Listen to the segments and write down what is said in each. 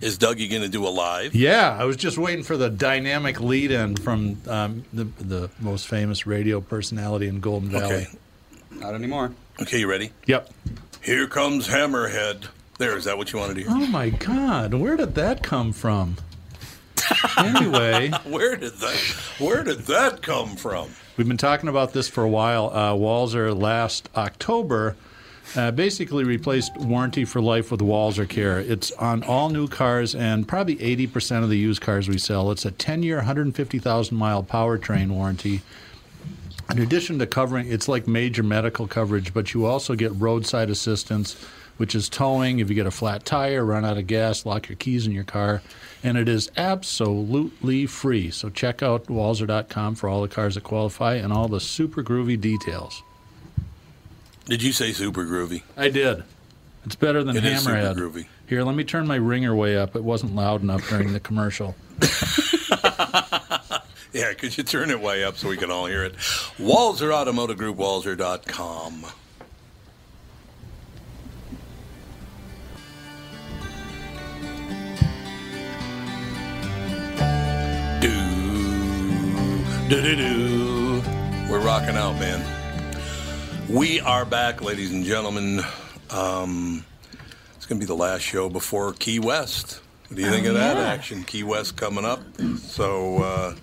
Is Dougie going to do a live? Yeah, I was just waiting for the dynamic lead in from um, the, the most famous radio personality in Golden Valley. Okay. Not anymore. Okay, you ready? Yep. Here comes Hammerhead. There, is that what you wanted to hear? Oh my God, where did that come from? anyway, Where did that Where did that come from? we've been talking about this for a while. Uh, Walser last October uh, basically replaced warranty for life with Walser Care. It's on all new cars and probably 80% of the used cars we sell. It's a 10 year, 150,000 mile powertrain warranty. In addition to covering, it's like major medical coverage, but you also get roadside assistance, which is towing if you get a flat tire, run out of gas, lock your keys in your car. And it is absolutely free. So check out walser.com for all the cars that qualify and all the super groovy details. Did you say super groovy? I did. It's better than It is super Hammerhead. groovy. Here, let me turn my ringer way up. It wasn't loud enough during the commercial. Yeah, could you turn it way up so we can all hear it? Walser Automotive Group, walser.com. Do, do, do, do. We're rocking out, man. We are back, ladies and gentlemen. Um, it's going to be the last show before Key West. What do you think of that action? Key West coming up. So uh,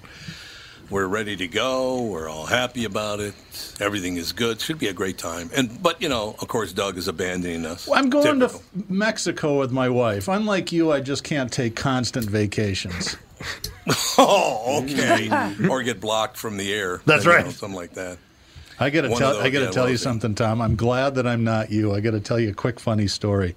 we're ready to go. We're all happy about it. Everything is good. Should be a great time. And but you know, of course, Doug is abandoning us. I'm going Typical. to Mexico with my wife. Unlike you, I just can't take constant vacations. Oh, okay. or get blocked from the air. That's You know, right. something like that. I got to tell. those, I got to yeah, tell you something, Tom. I'm glad that I'm not you. I got to tell you a quick funny story.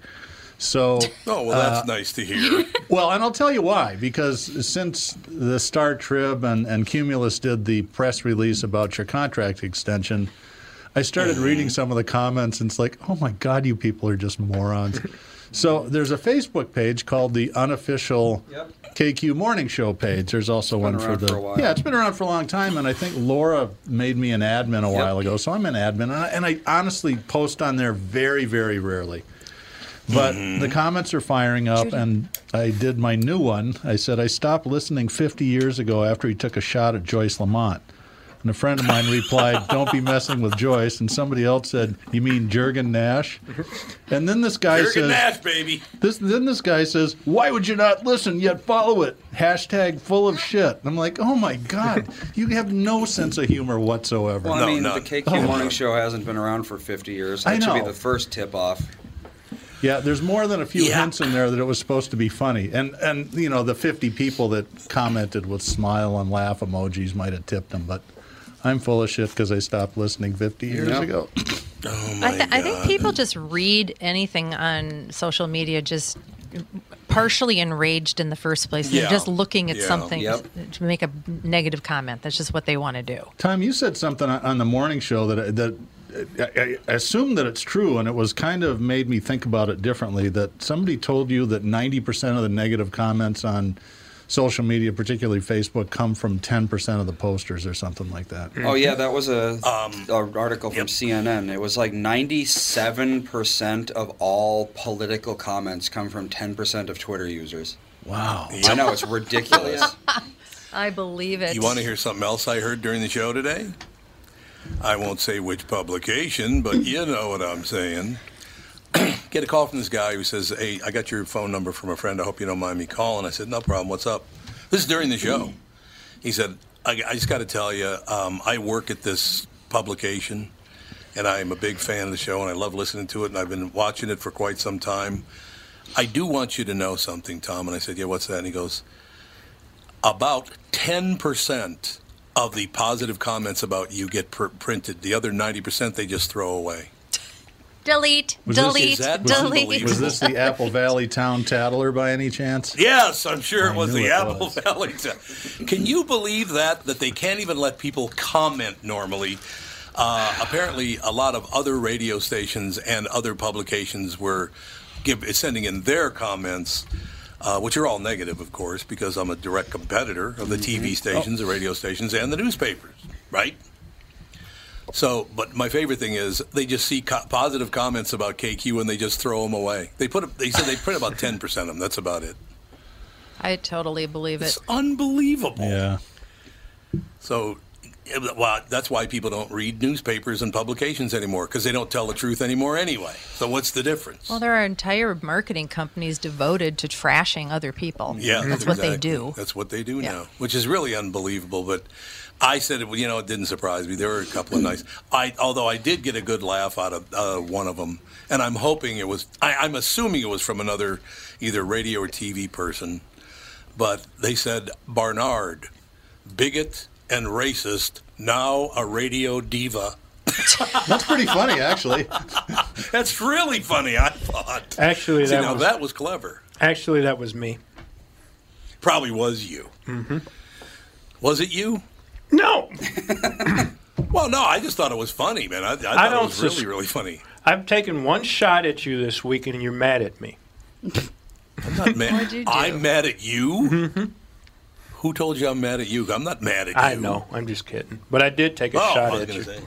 So, Oh well, that's uh, nice to hear. well, and I'll tell you why. Because since the Star Trib and, and Cumulus did the press release about your contract extension, I started reading mm. some of the comments, and it's like, oh my God, you people are just morons. so there's a Facebook page called the unofficial Yep. KQ Morning Show page. There's also been one for the for a while. yeah, it's been around for a long time, and I think Laura made me an admin a while ago, so I'm an admin, and I, and I honestly post on there very, very rarely. But Mm-hmm. the comments are firing up, and I did my new one. I said I stopped listening 50 years ago after he took a shot at Joyce Lamont. And a friend of mine replied, "Don't be messing with Joyce." And somebody else said, "You mean Jergen Nash?" And then this guy Jergen says, Nash, baby. this, then this guy says, "Why would you not listen yet follow it?" Hashtag full of shit. And I'm like, "Oh my god, you have no sense of humor whatsoever." Well, No, I mean, none. the KQ oh. Morning Show hasn't been around for 50 years. I That should be the first tip off. yeah, there's more than a few Yeah. hints in there that it was supposed to be funny, and and you know the 50 people that commented with smile and laugh emojis might have tipped them, but I'm full of shit because I stopped listening 50 years Yep. ago. Oh my I, th- I think people just read anything on social media just partially enraged in the first place. Yeah. They're just looking at Yeah. something Yep. to make a negative comment. That's just what they want to do. Tom, you said something on on the morning show that that I, I assume that it's true, and it was kind of made me think about it differently. That somebody told you that ninety percent of the negative comments on social media, particularly Facebook, come from 10% of the posters or something like that. Oh yeah, that was a, Um, a article from CNN. It was like 97% of all political comments come from 10% of Twitter users. Wow. I know it's ridiculous. I believe it. You want to hear something else I heard during the show today? I won't say which publication, but you know what I'm saying. Get a call from this guy who says, Hey, I got your phone number from a friend. I hope you don't mind me calling. I said, No problem. What's up? This is during the show. He said, I, I just got to tell you, um, I work at this publication, and I'm a big fan of the show, and I love listening to it, and I've been watching it for quite some time. I do want you to know something, Tom. And I said, Yeah, what's that? And he goes, about 10% of the positive comments about you get pr- printed. The other 90% they just throw away. Delete, Was delete, is that delete. Was this the Apple Valley Town Tattler by any chance? Yes, I'm sure it was the it Apple was. Valley. Town. Can you believe that? That they can't even let people comment normally. Uh, apparently, a lot of other radio stations and other publications were give, sending in their comments, uh, which are all negative, of course, because I'm a direct competitor of the TV stations, the radio stations, and the newspapers, right? So, but my favorite thing is they just see co- positive comments about KQ and they just throw them away. They put, they said they print about 10% of them. That's about it. I totally believe it. It's unbelievable. Yeah. So, it- well, that's why people don't read newspapers and publications anymore because they don't tell the truth anymore anyway. So, what's the difference? Well, there are entire marketing companies devoted to trashing other people. yeah, that's what they do. That's what they do Yeah. now, which is really unbelievable. But I said, you know, it didn't surprise me. There were a couple of nice. I although I did get a good laugh out of uh, one of them, and I'm hoping it was. I, I'm assuming it was from another either radio or TV person, but they said Barnard, bigot and racist, now a radio diva. That's pretty funny, actually. That's really funny. I thought. Actually, See, that now was that was clever. actually that was me. Probably was you. Mm-hmm. Was it you? No, Well, no, I just thought it was funny, man. I, I thought it don't was really, sus- really funny. I've taken one shot at you this week, and you're mad at me. I'm not mad. What'd you do? I'm mad at you. Who told you I'm mad at you? I'm not mad at you. I know. I'm just kidding. But I did take a Oh, shot at you. say.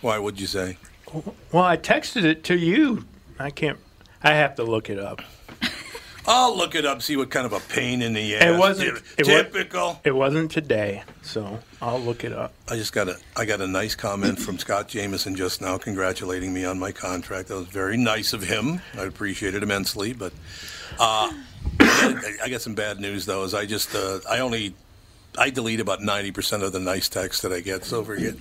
Why would you say? Well, I texted it to you. I can't. I have to look it up. I'll look it up, see what kind of a pain in the ass. It wasn't- it typical. It wasn't today, so I'll look it up. I just got a I got a nice comment from Scott Jameson just now, congratulating me on my contract. That was very nice of him. I appreciate it immensely. But uh, I got some bad news though. Is I just uh, I only I delete about ninety percent of the nice text that I get. So forget.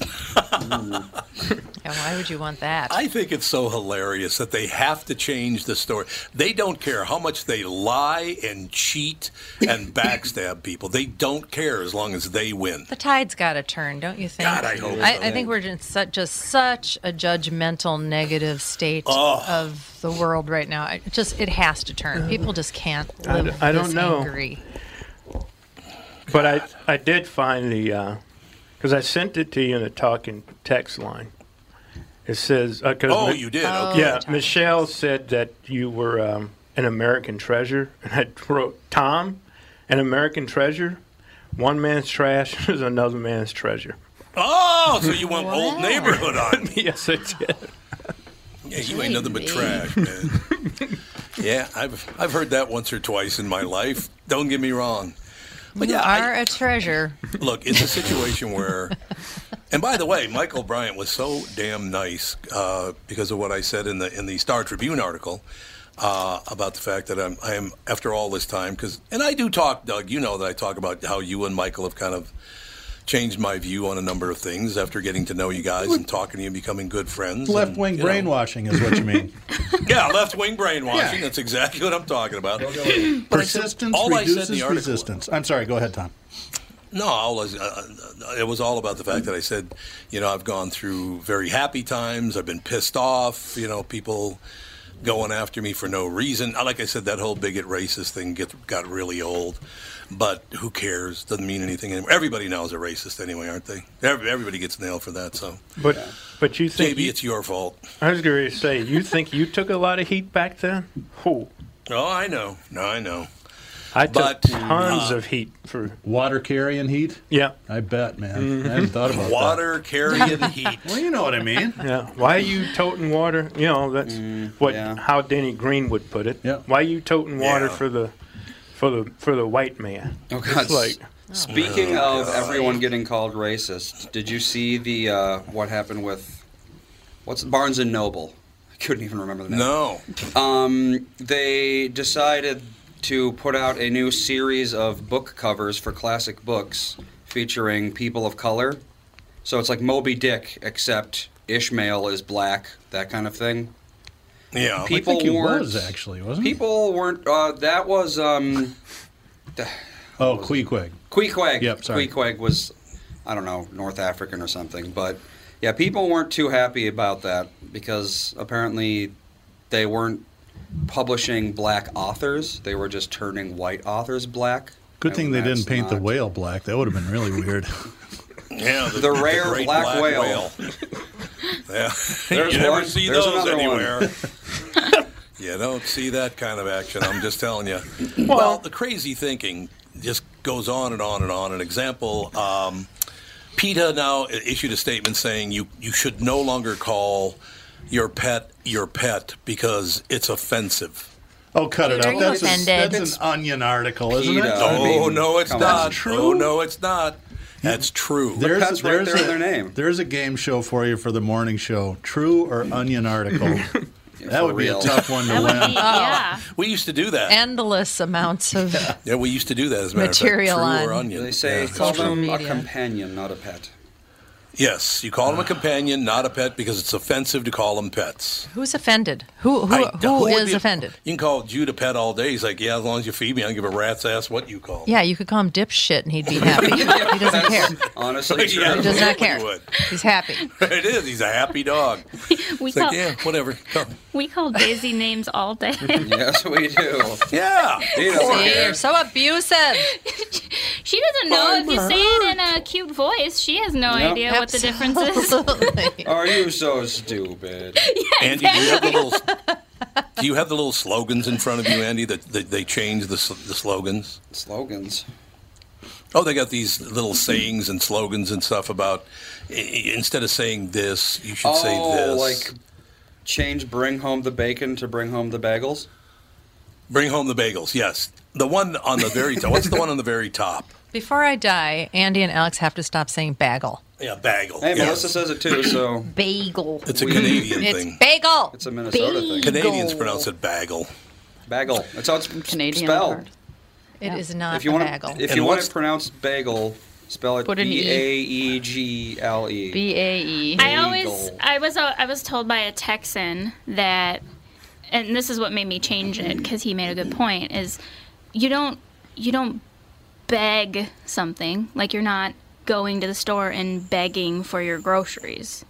and why would you want that? I think it's so hilarious that they have to change the story. They don't care how much they lie and cheat and backstab people. They don't care as long as they win. the tide's got to turn, don't you think? God, I hope I, so. I think we're in such, just such a judgmental, negative state Oh. of the world right now. It just it has to turn. Uh-huh. People just can't I live don't this know. angry. But I, I did find the, because I sent it to you in a talking text line. It says, uh 'cause Oh, Mi- you did. Oh. Okay. Yeah, Michelle said that you were um, an American treasure, and I wrote Tom, an American treasure. One man's trash is another man's treasure. Oh, so you want old neighborhood on me? yes, I did. Yeah, you ain't nothing but trash, man. yeah, I've I've heard that once or twice in my life. Don't get me wrong. But You yeah, are a treasure. Look, it's a situation where, and by the way, Michael Bryant was so damn nice uh, because of what I said in the in the Star Tribune article uh, about the fact that I'm I am after all this time because and I do talk, Doug. You know that I talk about how you and Michael have kind of changed my view on a number of things after getting to know you guys and talking to you and becoming good friends. Left wing you know. brainwashing is what you mean. Yeah, left wing brainwashing. Yeah. That's exactly what I'm talking about. But I said- Persistence all I said in reduces the article- resistance. I'm sorry, go ahead, Tom. No, all was, uh, it was all about the fact that I said, you know, I've gone through very happy times. I've been pissed off. You know, people going after me for no reason. Uh, Like I said, that whole bigot racist thing get, got really old. But who cares? Doesn't mean anything anymore. Everybody now is a racist anyway, aren't they? Everybody gets nailed for that. So But but you think maybe you- it's your fault. I was going to say you think you took a lot of heat back then? Who? Oh, I know. No, I know. I took But, tons uh, of heat for Water carrying heat? yeah. I bet, man. I hadn't thought about Water carrying heat. Well, you know what I mean. Yeah. Why are you toting water? You know that's what yeah. how Denny Green would put it. Yeah. Why are you toting water Yeah. for the for the for the white man? Oh, God. It's like Speaking of everyone getting called racist, did you see the uh, what happened with what's Barnes and Noble? I couldn't even remember the name. No. Um, they decided to put out a new series of book covers for classic books featuring people of color. So it's like Moby Dick, except Ishmael is black, that kind of thing. Yeah. I People think weren't. was actually, wasn't it? People weren't. Uh, that was um, Oh, Queequeg. Queequeg. Yep, sorry. Queequeg was, I don't know, North African or something. But yeah, people weren't too happy about that because apparently they weren't publishing black authors. They were just turning white authors black. Good thing they didn't that's paint the whale black. That would have been really weird. Yeah, The rare great black whale. yeah, There's you never see There's those anywhere. you don't see that kind of action. I'm just telling you. Well, the crazy thinking just goes on and on and on. An example: um, PETA now issued a statement saying you you should no longer call your pet your pet because it's offensive. Oh, cut it out. That's, a, that's an onion article, isn't PETA. it? I Oh mean, no, it's not. That's true? Oh no, it's not. That's true. There's, pet's right there's there in a, their name. There's a game show for you for the morning show. True or onion article? that for would be a tough one to win. be, yeah. Oh, we used to do that. Endless amounts of yeah, we used to do that as a matter Material of fact. True or on- onion. They say Yeah. call Social them a companion, not a pet. Yes, you call them a companion, not a pet, because it's offensive to call them pets. who's offended? Who who, I- who would is be- offended? You can call Jude a pet all day. He's like, yeah, as long as you feed me, I don't give a rat's ass what you call. Yeah, you could call him dipshit and he'd be happy. he doesn't care. Honestly, Yeah. He does not care. would. He's happy. it is. He's a happy dog. We It's like, call yeah, whatever. Come. we call Daisy names all day. yes, we do. Yeah. He doesn't See, care. you're so abusive. she doesn't know if you say it in a cute voice. She has no Yep. idea what the difference is. Absolutely. Are you so stupid? Andy, do you have the little? Do you have the little slogans in front of you, Andy? That, that they change the the slogans. Slogans. Oh, they got these little sayings and slogans and stuff about i- i- instead of saying this, you should say Oh, this. like change bring home the bacon to bring home the bagels? Bring home the bagels. Yes, the one on the very top. What's the one on the very top? Before I die, Andy and Alex have to stop saying bagel. Yeah, bagel. Hey, yes. Melissa says it too, so Bagel. It's a Canadian It's thing. bagel. it's a Minnesota thing. Canadians pronounce it bagel. Bagel. That's how it's Canadian spelled. part. It is not If you a want bagel. to, if And you want what's- it pronounced bagel, spell it Put an. B A E G L E. B A E. I always, Bagel. I was, uh, I was told by a Texan that, and this is what made me change it because he made a good point. Is you don't, you don't beg something like you're not going to the store and begging for your groceries.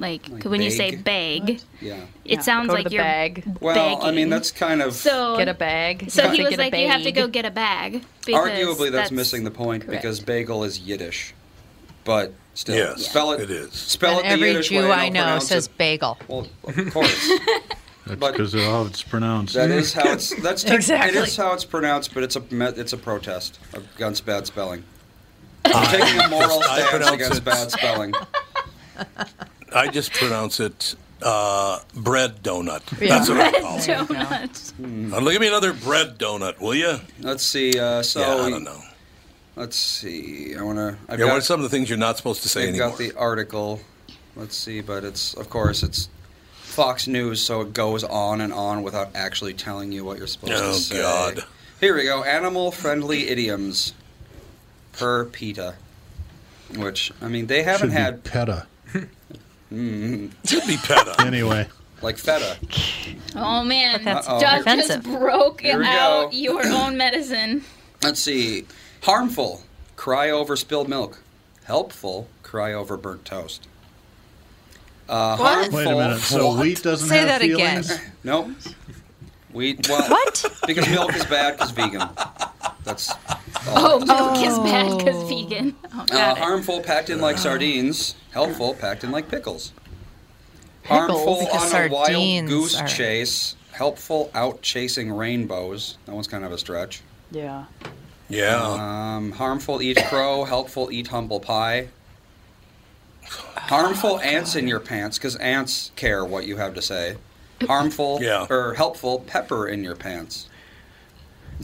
Like, Like when you say beg? beg, Yeah. it Yeah, sounds go like the you're bag. Well, begging. I mean that's kind of so Get a bag. So he was like, you have to go get a bag. Arguably that's, missing the point correct. because bagel is Yiddish, but still Yes, spell it. it is. Spell and it the every Yiddish Jew way. I know says it. bagel. Well, of course. That's because of how it's pronounced. That is how it's. That's tech- Exactly. It is how it's pronounced, but it's a it's a protest against bad spelling. I'm taking a moral I stance pronounce against it- bad spelling. I just pronounce it uh, bread donut. Yeah. That's what I call it. Donuts. Look at me another bread donut, will you? Let's see. Uh, so yeah, I don't know. let's see. I want to. I've Yeah, what are some of the things you're not supposed to say I've anymore? got the article. Let's see, but it's of course it's Fox News, so it goes on and on without actually telling you what you're supposed Oh, to say. Oh, God. Here we go. Animal-friendly idioms per PETA. Which I mean, they haven't Should be had PETA. mm, Should be PETA. Anyway, like feta. Oh man, that's Uh-oh. Doug offensive. just broke out go. your own medicine. Let's see. Harmful. Cry over spilled milk. Helpful. Cry over burnt toast. Uh, What? harmful. wait a minute. So What? wheat doesn't Say have that again. feelings? Nope. Wheat. Well, What? Because milk is bad because vegan. That's. Oh, milk is bad Oh. because vegan. Oh, Uh, harmful packed in like sardines. Helpful packed in like pickles. Pickles, harmful because on a wild goose are- chase. Helpful out chasing rainbows. That one's kind of a stretch. Yeah. Yeah. Um, harmful, eat crow. Helpful, eat humble pie. Harmful, ants in your pants, because ants care what you have to say. Harmful, Yeah. or helpful, pepper in your pants.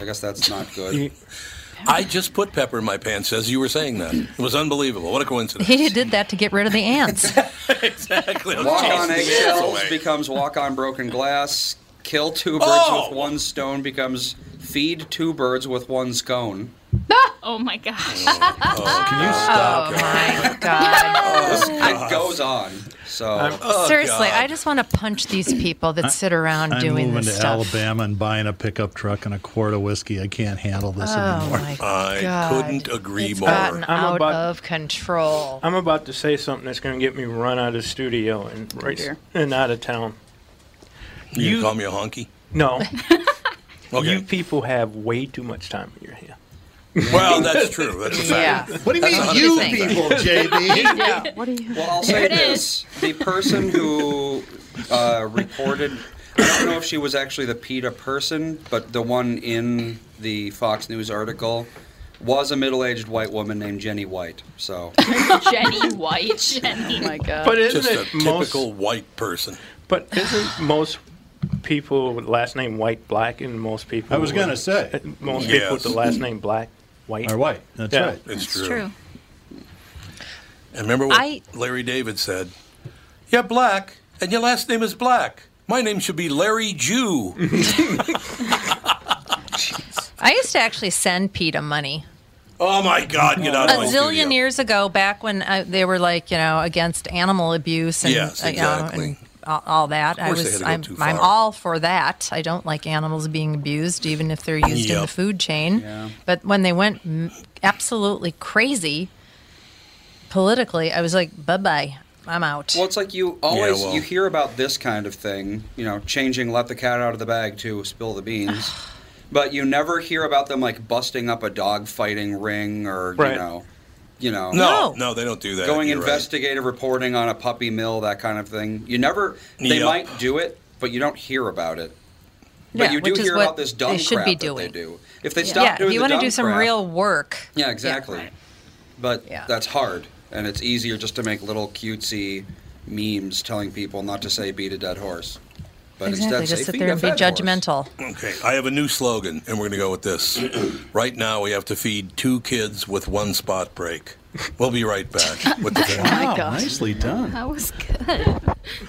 I guess that's not good. I just put pepper in my pants as you were saying that. It was unbelievable. What a coincidence. He did that to get rid of the ants. exactly. Walk on Chase the ants eggshells becomes walk on broken glass. Kill two oh! birds Oh! with one stone becomes feed two birds with one scone. Oh my gosh. Oh, can you stop? Oh my oh god! It goes on. So Oh, Seriously, God. I just want to punch these people that sit around I'm doing moving this to stuff. Alabama and buying a pickup truck and a quart of whiskey. I can't handle this Oh anymore. my I god! couldn't agree It's more. gotten I'm out about- of control. I'm about to say something that's going to get me run out of the studio and right dear. and out of town. You, You- call me a honky? No, Okay. you people have way too much time in your hand. Well, that's true. That's a fact. Yeah. What do you That's mean, you I think. people, JB? Yeah. What do you? Well, I'll say it this: the person who uh, reported, I don't know if she was actually the PETA person, but the one in the Fox News article was a middle-aged white woman named Jenny White. So Jenny White. Jenny. Oh my god. But isn't Just a it most? typical white person. But isn't most people with last name White black and most people? I was gonna with- say. most Yes. people with the last name Black white. Or white. That's Yeah. right. It's It's true. true. And remember what I- Larry David said? You're black, and your last name is Black. My name should be Larry Jew. I used to actually send PETA money oh my God! Get out a of my zillion studio. years ago, back when uh, they were like you know against animal abuse and Yes, uh, you know, exactly. and all, all that. I course they was had to go I'm, too I'm all for that. I don't like animals being abused, even if they're used in the food chain. Yeah. But when they went absolutely crazy politically, I was like, bye bye, I'm out. Well, it's like you always well. you hear about this kind of thing, you know, changing let the cat out of the bag to spill the beans. but you never hear about them like busting up a dog fighting ring or Right. you know, you know, No, No. no, they don't do that. going You're right. investigative reporting on a puppy mill, that kind of thing. You never they Yep. might do it, but you don't hear about it. But Yeah, you do hear about this dumb they should crap be that they do. If they stop yeah, doing if you want to do some crap- real work, Yeah, exactly. right. But Yeah. that's hard, and it's easier just to make little cutesy memes telling people not to say beat a dead horse. But exactly, instead, just sit there and be judgmental. Okay, I have a new slogan, and we're going to go with this. right now, we have to feed two kids with one spot break. We'll be right back with the Wow, gosh. nicely done. That was good.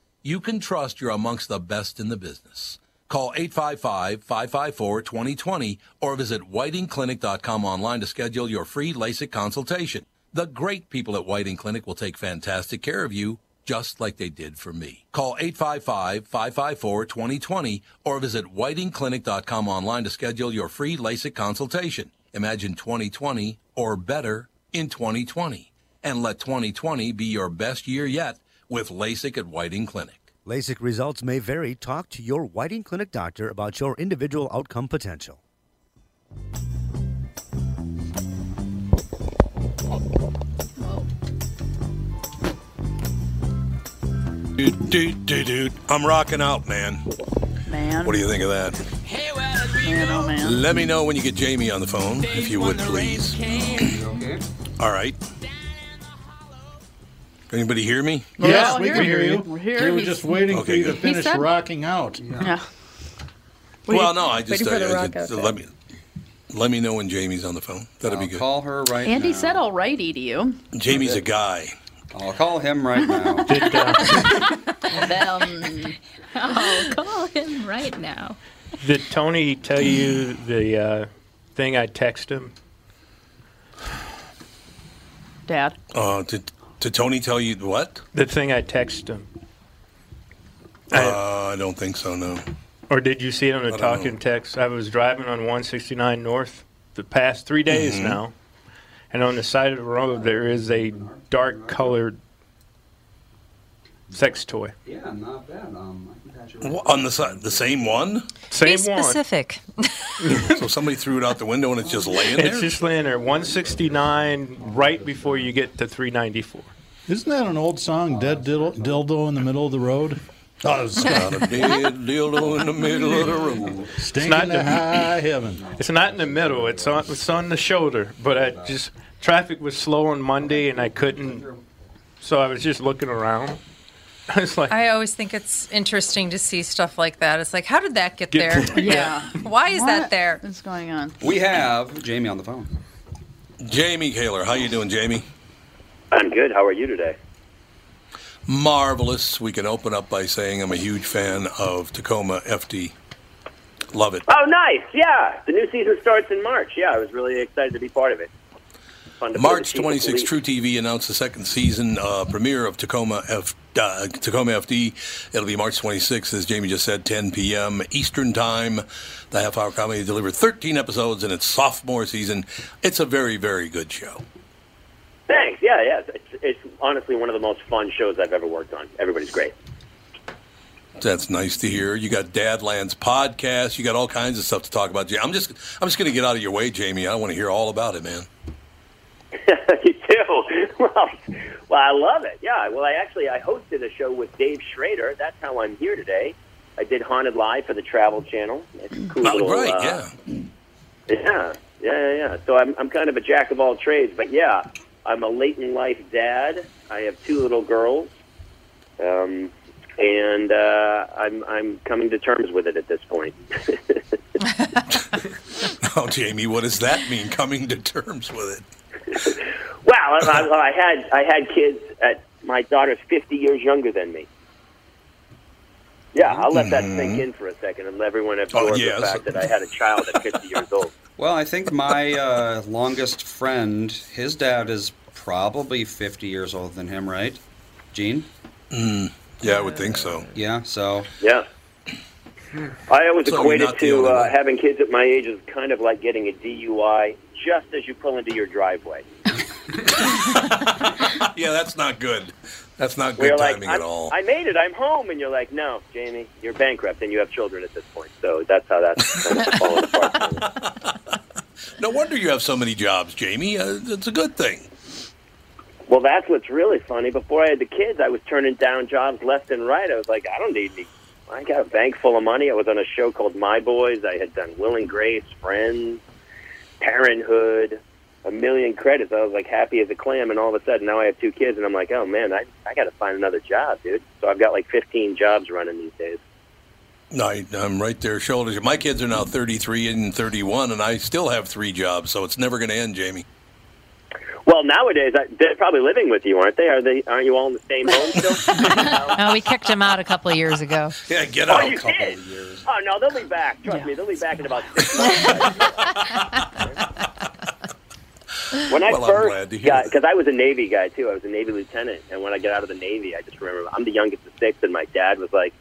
you can trust you're amongst the best in the business. Call 855-554-2020 or visit whitingclinic.com online to schedule your free LASIK consultation. The great people at Whiting Clinic will take fantastic care of you, just like they did for me. Call 855-554-2020 or visit whitingclinic.com online to schedule your free LASIK consultation. Imagine 2020 or better in 2020. And let 2020 be your best year yet with LASIK at Whiting Clinic. LASIK results may vary. Talk to your Whiting Clinic doctor about your individual outcome potential. Dude, dude, dude, dude, I'm rocking out, man. Man. What do you think of that? Man, oh man. Let me know when you get Jamie on the phone, if you would, please. All right. Anybody hear me? Yes, Oh, we can hear you. We're here. We were He's- just waiting for Okay, you to good. He finish said- rocking out. Yeah. well, no, I just waiting for the I- I- rock outfit. let me let me know when Jamie's on the phone. That'd I'll be good. call her right Andy now. said all right, you. Jamie's a guy. I'll call him right now. Did, uh, Oh, call him right now. did Tony tell you the uh, thing I texted him? Dad. Uh, did did Tony tell you what? The thing I texted him. Uh, I don't think so. No. Or did you see it on I the talking know. text? I was driving on 169 North the past three days Mhm. now, and on the side of the road there is a dark colored sex toy. Yeah, not bad. Um, I can patch Wha- On the side, the same one. Same Be one. specific. so somebody threw it out the window and it's just laying there. It's just laying there, 169, right before you get to 394. Isn't that an old song, Dead Diddle- Dildo in the Middle of the Road? Oh, it's Got a dead dildo in the middle of the road. stinking not to the- high heaven. It's not in the middle. It's on. It's on the shoulder. But I just traffic was slow on Monday, and I couldn't. So I was just looking around. I was like, I always think it's interesting to see stuff like that. It's like, how did that get, Get- there? Yeah. Why is that there? What's going on? We have Jamie on the phone. Jamie Kaler, how you doing, Jamie? I'm good. How are you today? Marvelous. We can open up by saying I'm a huge fan of Tacoma FD. Love it. Oh, nice. Yeah. The new season starts in March. Yeah, I was really excited to be part of it. March the Chief 26th, True TV announced the second season uh, premiere of Tacoma F, uh, Tacoma FD. It'll be March 26th, as Jamie just said, 10 p.m. Eastern Time. The half-hour comedy delivered 13 episodes in its sophomore season. It's a very, very good show. Thanks. Yeah, yeah. It's, it's honestly one of the most fun shows I've ever worked on. Everybody's great. That's nice to hear. You got Dadlands podcast. You got all kinds of stuff to talk about. I'm just, I'm just going to get out of your way, Jamie. I want to hear all about it, man. you do. Well, well, I love it. Yeah. Well, I actually I hosted a show with Dave Schrader. That's how I'm here today. I did Haunted Live for the Travel Channel. It's a cool Oh, little, right, uh, yeah. Yeah, yeah, yeah, yeah. So I'm I'm kind of a jack of all trades, but yeah, I'm a late in life dad. I have two little girls, um, and uh, I'm I'm coming to terms with it at this point. Oh, Jamie, what does that mean? Coming to terms with it. Wow, I, I, I had I had kids at my daughter's 50 years younger than me. Yeah, I'll let that sink in for a second and let everyone absorb yes. the fact that I had a child at 50 years old. Well, I think my uh, longest friend, his dad is probably 50 years older than him, right? Gene? Mm, yeah, I would think so. Yeah, so. Yeah. I always So you're equated to only uh, having kids at my age as kind of like getting a DUI just as you pull into your driveway. yeah, that's not good. That's not good like, timing I'm- at all. I made it. I'm home, and you're like, no, Jamie, you're bankrupt, and you have children at this point. So that's how that's kind of falling apart. No wonder you have so many jobs, Jamie. Uh, it's a good thing. Well, that's what's really funny. Before I had the kids, I was turning down jobs left and right. I was like, I don't need any. I got a bank full of money. I was on a show called My Boys. I had done Will and Grace, Friends, Parenthood, a million credits. I was like happy as a clam, and all of a sudden now I have two kids, and I'm like, oh man, I I got to find another job, dude. So I've got like 15 jobs running these days. I, I'm right there, shoulders. My kids are now 33 and 31, and I still have three jobs, so it's never going to end, Jamie. Well, nowadays I, they're probably living with you, aren't they? Are they? Aren't you all in the same home still? oh, we kicked them out a couple of years ago. Yeah, get out oh, out. you did. Oh no, they'll be back. Trust me, they'll be back in about six months. When I Well, first got, because I was a Navy guy too. I was a Navy lieutenant, and when I got out of the Navy, I just remember I'm the youngest of six, and my dad was like,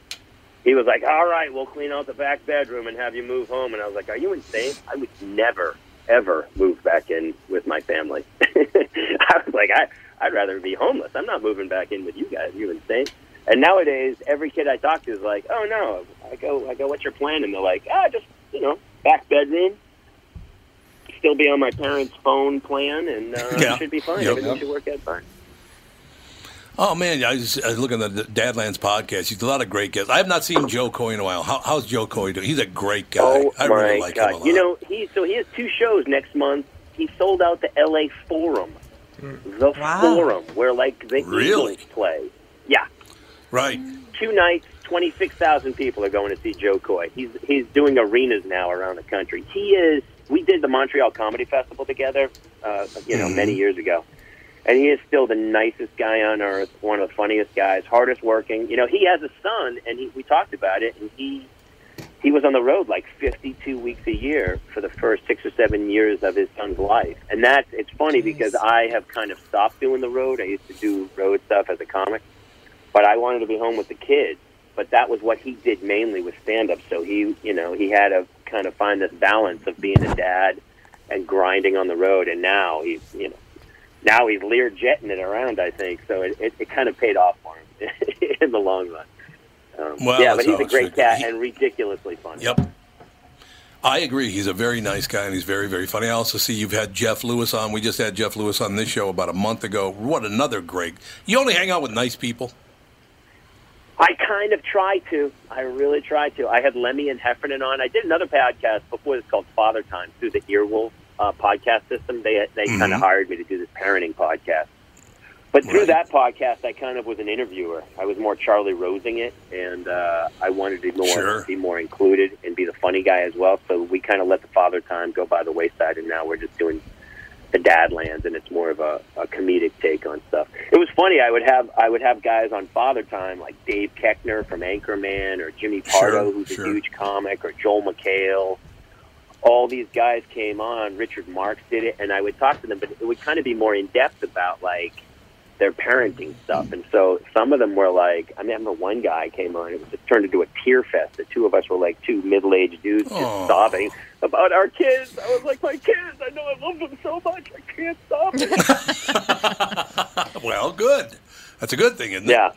he was like, "All right, we'll clean out the back bedroom and have you move home." And I was like, "Are you insane? I would never, ever move back in with my family." I was like, I, "I'd rather be homeless. I'm not moving back in with you guys. Are you insane?" And nowadays, every kid I talk to is like, "Oh no." I go, "I go, what's your plan?" And they're like, "Ah, just you know, back bedroom." Still be on my parents' phone plan, and uh, Yeah. it should be fine. Yep. Everything Yep. should work out fine. Oh man, I was, I was looking at the Dadlands podcast. He's a lot of great guests. I have not seen Jo Koy in a while. How, how's Jo Koy doing? He's a great guy. Oh I my really like him a god! lot. You know, he so he has two shows next month. He sold out the L.A. Forum, the Forum, where like the Really? Eagles play. Yeah, right. two nights, twenty six thousand people are going to see Jo Koy. He's he's doing arenas now around the country. He is. We did the Montreal Comedy Festival together, uh, you know, Mhm. many years ago, and he is still the nicest guy on earth. One of the funniest guys, hardest working. You know, he has a son, and he, we talked about it, and he he was on the road like 52 weeks a year for the first six or seven years of his son's life. And that's, it's funny because I have kind of stopped doing the road. I used to do road stuff as a comic, but I wanted to be home with the kids. But that was what he did mainly with stand up. So he, you know, he had to kind of find this balance of being a dad and grinding on the road. And now he's, you know, now he's Lear jetting it around, I think. So it, it, it kind of paid off for him in the long run. Um, Well, yeah, but he's a great cat He- and ridiculously funny. Yep. I agree. He's a very nice guy and he's very, very funny. I also see you've had Jeff Lewis on. We just had Jeff Lewis on this show about a month ago. What another great. You only hang out with nice people. I kind of try to. I really try to. I had Lemme and Heffernan on. I did another podcast before this called Father Time through the Earwolf uh, podcast system. They they kind Mhm. of hired me to do this parenting podcast. But through that podcast, I kind of was an interviewer. I was more Charlie Rosing it, and uh, I wanted to be more Sure. be more included and be the funny guy as well. So we kind of let the Father Time go by the wayside, and now we're just doing the Dadlands, and it's more of a, a comedic take on stuff. It was funny. I would have I would have guys on Father Time like Dave Koechner from Anchorman, or Jimmy Pardo, Sure, who's sure. a huge comic, or Joel McHale. All these guys came on. Richard Marx did it, and I would talk to them, but it would kind of be more in depth about like their parenting stuff. And so some of them were like, I remember one guy came on, it was just turned into a tear fest. The two of us were like two middle aged dudes just Aw. sobbing about our kids. I was like, my kids, I know I love them so much, I can't stop it. Well, good. That's a good thing, isn't it? yeah.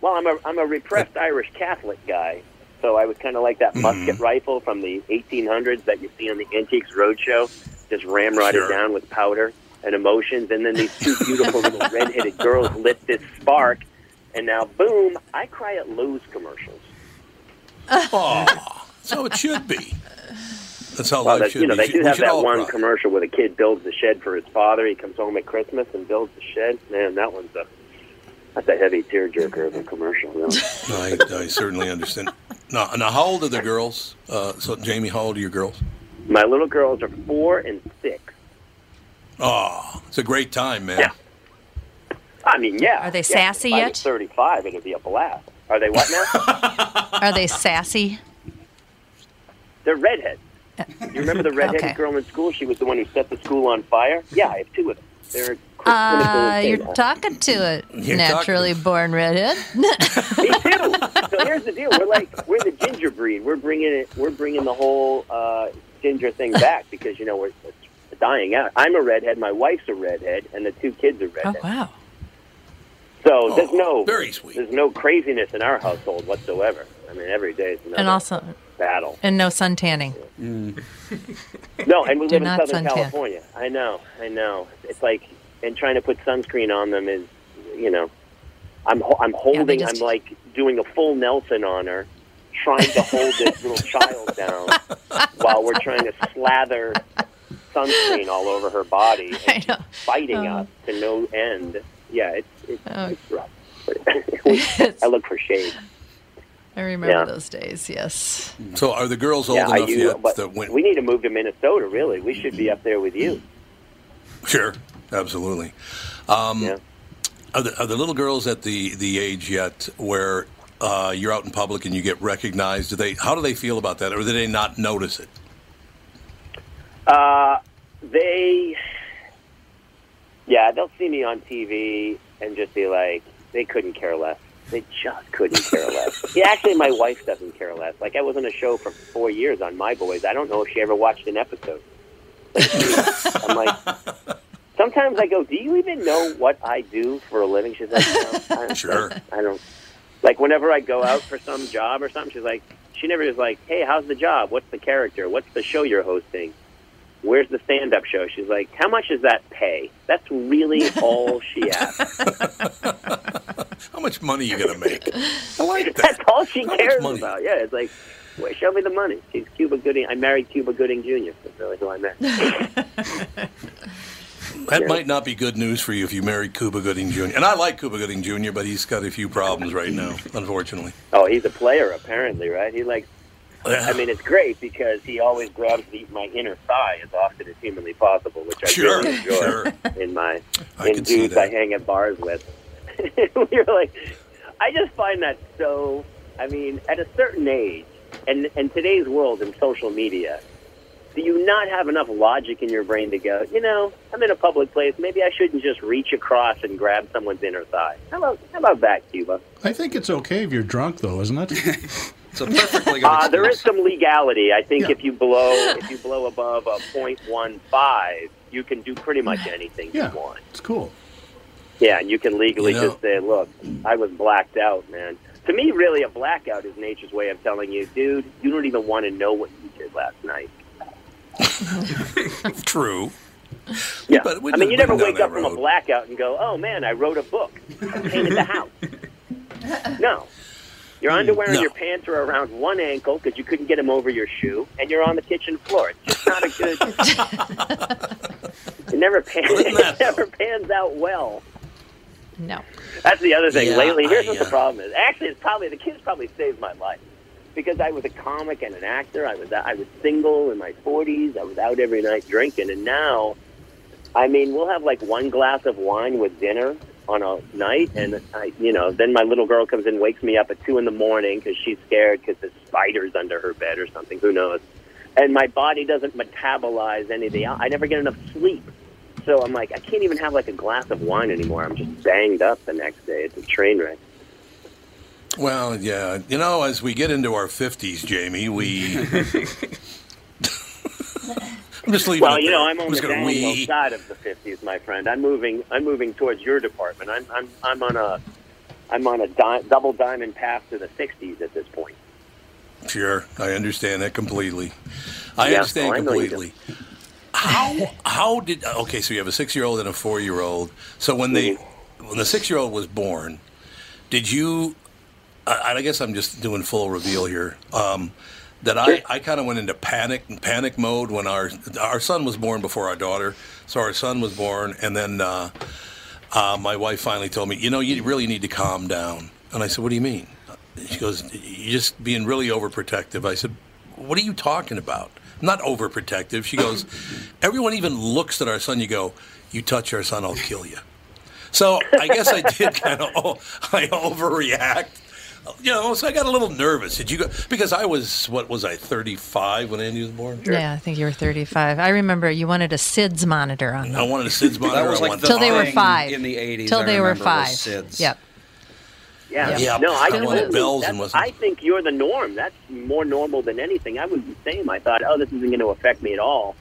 Well, I'm a, I'm a repressed Irish Catholic guy. So I was kind of like that musket mm-hmm. rifle from the 1800s that you see on the Antiques Roadshow, just ramrodded Sure. down with powder and emotions. And then these two beautiful little redheaded girls lit this spark. And now, boom, I cry at Lowe's commercials. Aw, so it should be. That's how Well, life that, should you know, be. they do We have that one cry. commercial where the kid builds the shed for his father. He comes home at Christmas and builds the shed. Man, that one's a that's a heavy tearjerker of a commercial. You? I, I certainly understand. Now, now, how old are the girls? Uh, so, Jamie, how old are your girls? My little girls are four and six. Oh, it's a great time, man. Yeah. I mean, yeah. Are they yeah, sassy if I yet? was Thirty-five, it'd be a blast. Are they what now? Are they sassy? They're redheads. You remember the redheaded Okay. girl in school? She was the one who set the school on fire. Yeah, I have two of them. They're Uh, you're talking to a You're naturally born redhead. Me too. So here's the deal: we're like we're the ginger breed. We're bringing it. We're bringing the whole uh, ginger thing back because you know we're it's dying out. I'm a redhead. My wife's a redhead, and the two kids are oh redheads. wow! So there's oh, no very sweet. There's no craziness in our household whatsoever. I mean, every day is another And also, battle. and no sun tanning. Mm. No, and we Do live in Southern suntan. California. I know, I know. It's like, and trying to put sunscreen on them is, you know, I'm I'm holding. just- I'm like doing a full Nelson on her, trying to hold this little child down while we're trying to slather sunscreen all over her body, and she's fighting Oh. us to no end. Yeah, it's it's, Oh. it's rough. I look for shade. I remember Yeah. those days. Yes. So, are the girls old yeah, enough you, yet but that when? we need to move to Minnesota. Really, we should be up there with you. Sure, absolutely. Um, are, the, are the little girls at the, the age yet where uh, you're out in public and you get recognized? Do they? How do they feel about that, or do they not notice it? Uh, they, yeah, they'll see me on TV and just be like, they couldn't care less. They just couldn't care less. Yeah, actually, my wife doesn't care less. Like, I was on a show for four years on My Boys. I don't know if she ever watched an episode. Like, I'm like, sometimes I go, do you even know what I do for a living? She's like, no, I Sure. I don't. Like, whenever I go out for some job or something, she's like, she never is like, hey, how's the job? What's the character? What's the show you're hosting? "Where's the stand-up show?" She's like, "How much does that pay?" That's really all she asked. How much money are you gonna make? I like that. That's all she How cares about. Yeah, it's like, wait, show me the money. She's Cuba Gooding. I married Cuba Gooding Jr. That's really who I married. That might not be good news for you if you marry Cuba Gooding Jr. And I like Cuba Gooding Jr., but he's got a few problems right now, unfortunately. Oh, he's a player apparently, right? He likes. I mean, it's great because he always grabs the, my inner thigh as often as humanly possible, which I Sure, really enjoy sure. in my I in can dudes I hang at bars with. You're like, I just find that so. I mean, at a certain age, and in today's world and social media, do you not have enough logic in your brain to go, you know, I'm in a public place. Maybe I shouldn't just reach across and grab someone's inner thigh. How about how about that, Cuba? I think it's okay if you're drunk, though, isn't it? it's a perfectly Uh, there is some legality. I think if you blow if you blow above a .15, you can do pretty much anything Yeah. you want. It's cool. Yeah, and you can legally You know- just say, "Look, I was blacked out, man." To me, really, a blackout is nature's way of telling you, "Dude, you don't even want to know what you did last night." True. Yeah, But I mean, you never wake up that from a blackout and go, "Oh man, I wrote a book. I painted the house." no, your underwear and your pants are around one ankle because you couldn't get them over your shoe, and you're on the kitchen floor. It's just not a good. it never pans. It never pans out well. No. That's the other thing. Yeah, Lately, here's I, what the uh, problem is. Actually, it's probably the kids probably saved my life because I was a comic and an actor. I was I was single in my 40s. I was out every night drinking, and now, I mean, we'll have like one glass of wine with dinner on a night, and I, you know, then my little girl comes in, wakes me up at two in the morning because she's scared because there's spiders under her bed or something. Who knows? And my body doesn't metabolize anything. I never get enough sleep. So I'm like, I can't even have like a glass of wine anymore. I'm just banged up the next day. It's a train wreck. Well, yeah. You know, as we get into our 50s, Jamie, we. I'm just leaving Well, you know. I'm on just the downhill side of the 50s, my friend. I'm moving. I'm moving towards your department. I'm I'm I'm on a I'm on a di- double diamond path to the 60s at this point. Sure, I understand that completely. I Yeah, understand oh, I completely. How how did okay? So you have a six year old and a four year old. So when they Mm-hmm. when the six year old was born, did you? I, I guess I'm just doing full reveal here. Um, that I, I kind of went into panic and panic mode when our our son was born before our daughter. So our son was born, and then uh, uh, my wife finally told me, you know, you really need to calm down. And I said, what do you mean? She goes, you're just being really overprotective. I said, what are you talking about? I'm not overprotective. She goes, everyone even looks at our son. You go, you touch our son, I'll kill you. So I guess I did kind of I overreact. You know, so I got a little nervous. Did you go? Because I was, what was I, 35 when Andy was born? Yeah, I think you were 35. I remember you wanted a SIDS monitor on I wanted a SIDS monitor. That was like wanted the Till they were thing five. in the 80s. Till I they were remember, was five. SIDS. Yep. Yeah. Yeah, no, I, I wanted literally- bells that's- and wasn't- I think you're the norm. That's more normal than anything. I was the same. I thought, oh, this isn't going to affect me at all.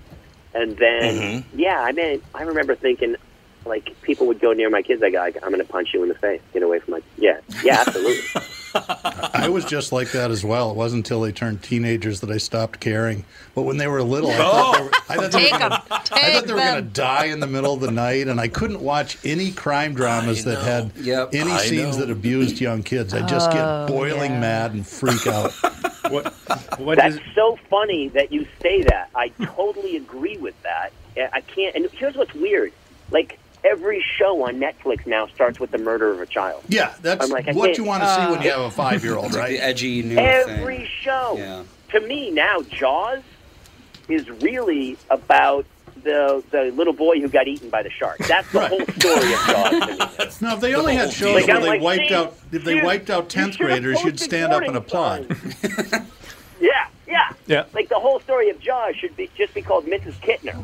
And then, Mm-hmm. yeah, I mean, I remember thinking, like, people would go near my kids. I go, I'm going to punch you in the face. Get away from my. Yeah, yeah, absolutely. I was just like that as well. It wasn't until they turned teenagers that I stopped caring. But when they were little, I thought oh. they were, I thought they Take were 'em. gonna, I thought they were going to die in the middle of the night, and I couldn't watch any crime dramas I that had Yep. any I scenes know. that abused young kids. I just Oh, get boiling yeah. mad and freak out. What? What That's is? so funny that you say that. I totally agree with that. I I can't. And here's what's weird: like every show on Netflix now starts with the murder of a child. Yeah, that's I'm like, I what can't- you want to see when you uh, have a five-year-old, right? the edgy new Every thing. show. Yeah. To me now, Jaws is really about the the little boy who got eaten by the shark. That's the Right. whole story of Jaws to me. Now, if they only whole had shows Like, where I'm they like, wiped see, out, if they dude, wiped out you tenth should've graders, you'd posted stand up and warning applaud. signs. Yeah, yeah. Yeah. Like the whole story of Jaws should be just be called Mrs. Kittner.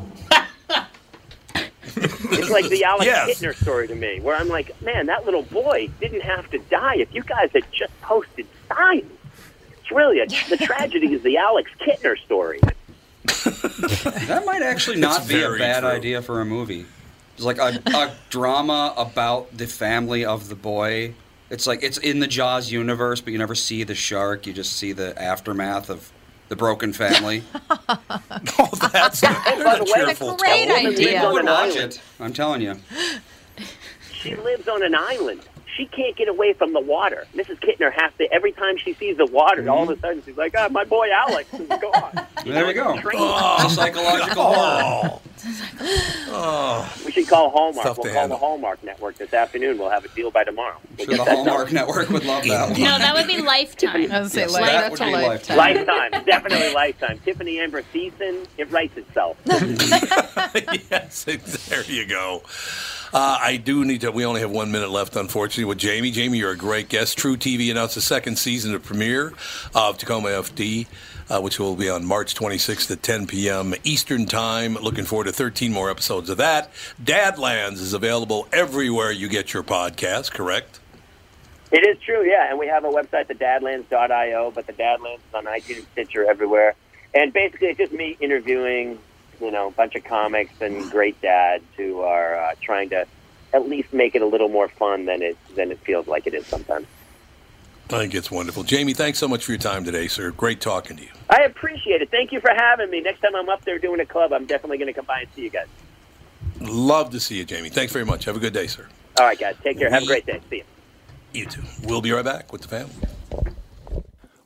It's like the Alex Yes. Kittner story to me, where I'm like, man, that little boy didn't have to die if you guys had just posted signs. It's really a, the tragedy is the Alex Kittner story. That might actually not It's be a bad true. idea for a movie. It's like a, a drama about the family of the boy. It's like it's in the Jaws universe, but you never see the shark. You just see the aftermath of The Broken Family. oh, that's oh, by the way, cheerful. great That woman idea. lives would an watch it. I'm telling you. She lives on an island. She can't get away from the water. Mrs. Kittner has to every time she sees the water. All of a sudden, she's like, "Ah, my boy Alex is gone." There we go. Train. It's psychological horror. Oh, We should call Hallmark. Tough We'll call handle. the Hallmark Network this afternoon. We'll have a deal by tomorrow. We'll Sure, get the that Hallmark done. Network would love that one. No, that would be Lifetime. I was say Yes, like, that that's would be lifetime. Lifetime, definitely lifetime. Tiffani Amber Thiessen, it writes itself. yes, there you go. Uh, I do need to. We only have one minute left, unfortunately, with Jamie. Jamie, you're a great guest. truTV announced the second season of premiere of Tacoma FD, uh, which will be on March 26th at 10 p.m. Eastern Time. Looking forward to 13 more episodes of that. Dadlands is available everywhere you get your podcast. Correct? It is true, yeah. And we have a website, thedadlands.io, but the Dadlands is on iTunes, Stitcher, everywhere. And basically, it's just me interviewing, you know, a bunch of comics and great dads who are uh, trying to at least make it a little more fun than it than it feels like it is sometimes. I think it's wonderful. Jamie, thanks so much for your time today, sir. Great talking to you. I appreciate it. Thank you for having me. Next time I'm up there doing a club, I'm definitely going to come by and see you guys. Love to see you, Jamie. Thanks very much. Have a good day, sir. All right, guys. Take care. Have a great day. See you. You too. We'll be right back with the family.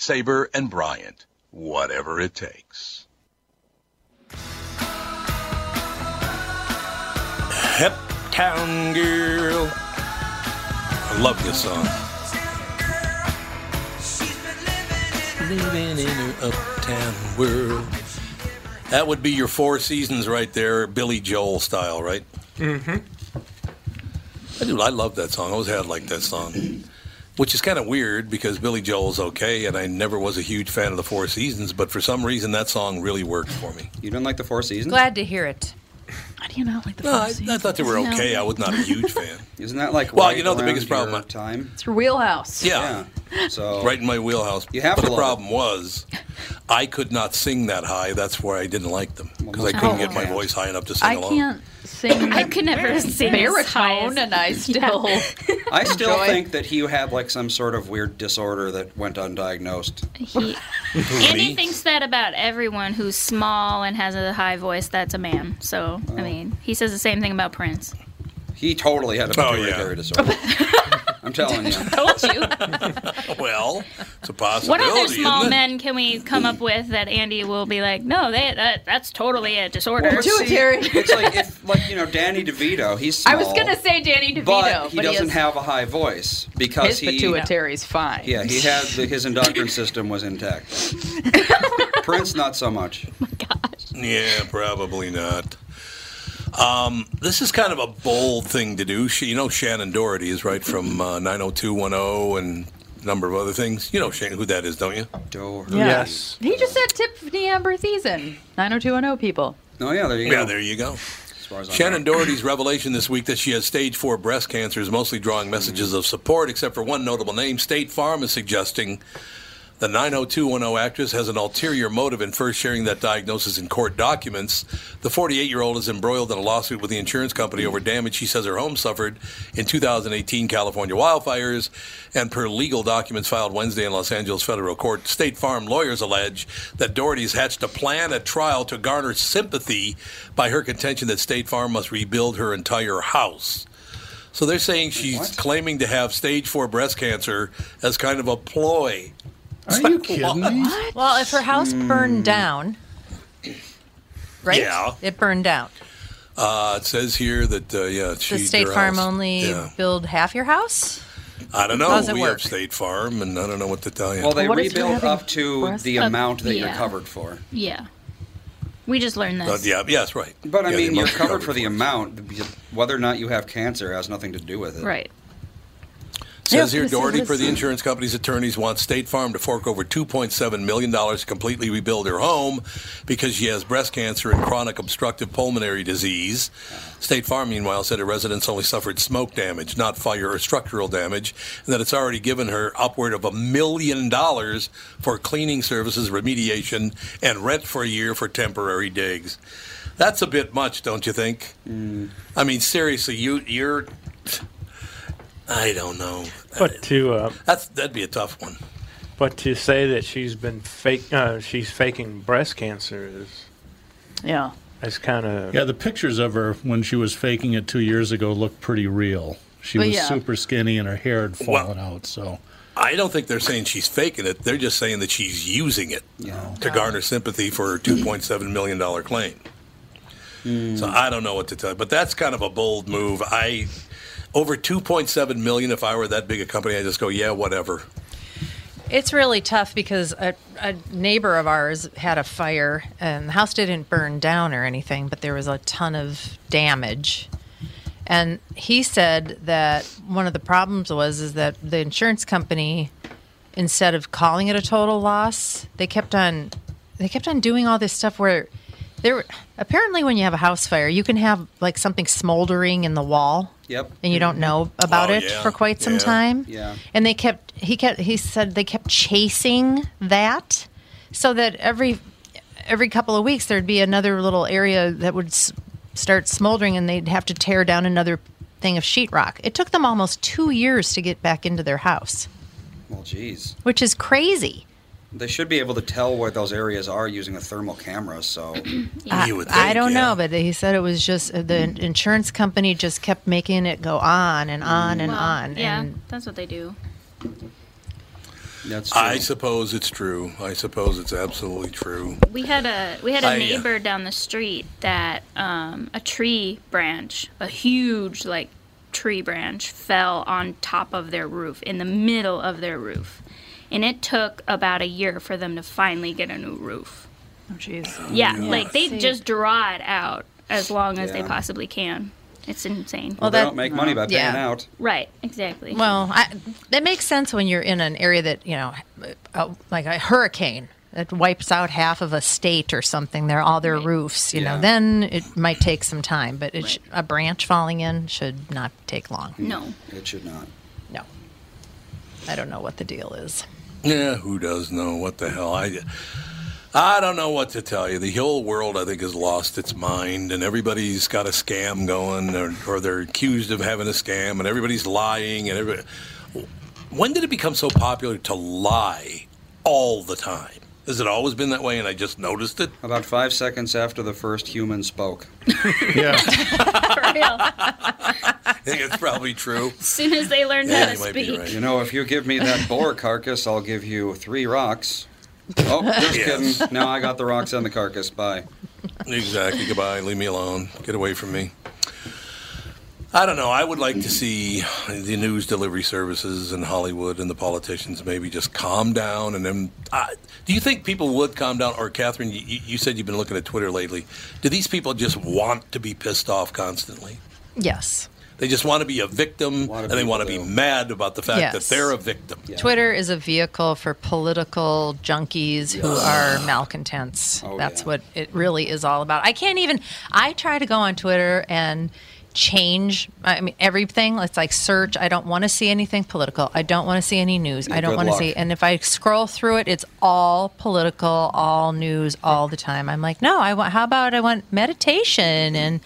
Sabre and Bryant, whatever it takes. Hep Town Girl. I love this song. Living in her uptown world. That would be your Four Seasons right there, Billy Joel style, right? Mm-hmm. I do. I love that song. I always had like that song, which is kind of weird because Billy Joel's okay, and I never was a huge fan of the Four Seasons. But for some reason, that song really worked for me. You didn't like the Four Seasons? Glad to hear it. How do you not like the No, I, I thought they were okay. I was not a huge fan. Isn't that like Well, right you know the biggest problem. your time? It's your wheelhouse. Yeah. So right in my wheelhouse. You have but to the love it. problem was, I could not sing that high. That's why I didn't like them because I couldn't Oh. get my voice high enough to sing I along. can't sing. I could never sing baritone, and I still. I still enjoy- think that he had like some sort of weird disorder that went undiagnosed. He, Andy thinks that about everyone who's small and has a high voice. That's a man. So Oh. I mean, he says the same thing about Prince. He totally had a Oh, pituitary disorder. I'm telling you. Told you. well, it's a possibility. What other small men can we come up with that Andy will be like, no, they, that, that's totally a disorder. Well, but see, it's like if, like you know, Danny DeVito. He's I was gonna say Danny DeVito, but he but doesn't has- have a high voice because His he pituitary's fine. Yeah, he had the, his endocrine system was intact. Prince, not so much. Oh my gosh. Yeah, probably not. Um, this is kind of a bold thing to do. She, you know, Shannen Doherty is right from uh, 90210 and a number of other things. You know Shannen, who that is, don't you? Doherty. Yeah. He just said Tiffani Amber Thiessen. 90210 people. Oh yeah, there you go. Yeah, there you go. far as I Shannen. Doherty's revelation this week that she has stage four breast cancer is mostly drawing messages of support, except for one notable name. State Farm is suggesting the 90210 actress has an ulterior motive in first sharing that diagnosis in court documents. The 48 year old is embroiled in a lawsuit with the insurance company over damage she says her home suffered in 2018 California wildfires. And per legal documents filed Wednesday in Los Angeles federal court, State Farm lawyers allege that Doherty's hatched a plan at trial to garner sympathy by her contention that State Farm must rebuild her entire house. So they're saying she's claiming to have stage four breast cancer as kind of a ploy. Are you kidding me? Well, if her house burned down, right? Yeah. It burned down. Uh, it says here that uh, yeah, she Does State her Farm house- only Yeah. build half your house? I don't know. How does it we work? have State Farm, and I don't know what to tell you. Well, they What if you're rebuild having up to breast- the amount that you're yeah. covered for. Yeah. We just learned Uh, this. yeah, yes, right. But I Yeah, the mean, you're amount covered for the amount. Whether or not you have cancer has nothing to do with it. Right. Says here, I was gonna say, Doherty, for the insurance company's attorneys, wants State Farm to fork over $2.7 million to completely rebuild her home because she has breast cancer and chronic obstructive pulmonary disease. State Farm, meanwhile, said her residence only suffered smoke damage, not fire or structural damage, and that it's already given her upward of a million dollars for cleaning services, remediation, and rent for a year for temporary digs. That's a bit much, don't you think? I mean, seriously, you, you're. I don't know. But to uh, That's that'd be a tough one. but to say that she's been fake, uh, she's faking breast cancer is Yeah. It's kind of Yeah, the pictures of her when she was faking it two years ago looked pretty real. She Well, was yeah. super skinny and her hair had fallen out. So I don't think they're saying she's faking it. They're just saying that she's using it to garner sympathy for her $2.7 million claim. So I don't know what to tell you. But that's kind of a bold move. I over 2.7 million if I were that big a company I just go, yeah, whatever. It's really tough because a, a neighbor of ours had a fire, and the house didn't burn down or anything, but there was a ton of damage. And he said that one of the problems was is that the insurance company, instead of calling it a total loss, they kept on they kept on doing all this stuff where there apparently when you have a house fire, you can have like something smoldering in the wall Yep. and you don't mm-hmm. know about Oh, it yeah. for quite some Yeah. time. Yeah. And they kept he kept he said they kept chasing that so that every every couple of weeks there'd be another little area that would s- start smoldering and they'd have to tear down another thing of sheetrock. It took them almost 2 years to get back into their house, Well, geez. which is crazy. They should be able to tell where those areas are using a thermal camera. So I, I don't know, but he said it was just uh, the insurance company just kept making it go on and on and Well, on. Yeah, And that's what they do. That's true. I suppose it's true. I suppose it's absolutely true. We had a we had a I, uh, neighbor down the street that um, a tree branch, a huge like tree branch, fell on top of their roof in the middle of their roof, and it took about a year for them to finally get a new roof. Oh, jeez. Yeah, Yeah. like they just draw it out as long as they possibly can. It's insane. well, they don't make money by paying yeah. out. Right, exactly. Well, I, that makes sense when you're in an area that you know, uh, like a hurricane that wipes out half of a state or something. They're all their roofs. You Yeah. know, then it might take some time, but it sh- a branch falling in should not take long. No, It should not. no. I don't know what the deal is. Yeah, who does know what the hell? I, I don't know what to tell you. The whole world, I think, has lost its mind, and everybody's got a scam going, or, or they're accused of having a scam, and everybody's lying, and everybody. When did it become so popular to lie all the time? Has it always been that way, and I just noticed it? About five seconds after the first human spoke. yeah. for real. I think it's probably true. As soon as they learned Yeah, how to you might be speak. right. You know, if you give me that boar carcass, I'll give you three rocks. Oh, just Yes. kidding. Now I got the rocks and the carcass. Bye. Exactly. Goodbye. Leave me alone. Get away from me. I don't know. I would like to see the news delivery services in Hollywood and the politicians maybe just calm down. And then, uh, do you think people would calm down? Or, Catherine, you, you said you've been looking at Twitter lately. Do these people just want to be pissed off constantly? Yes. They just want to be a victim, and they want to be mad about the fact that they're a victim. Twitter is a vehicle for political junkies who are malcontents. Oh, That's what it really is all about. I can't even. I try to go on Twitter and change. I mean, everything. It's like search. I don't want to see anything political. I don't want to see any news. Yeah, I don't want to see. And if I scroll through it, it's all political, all news, all the time. I'm like, no. I want. How about I want meditation and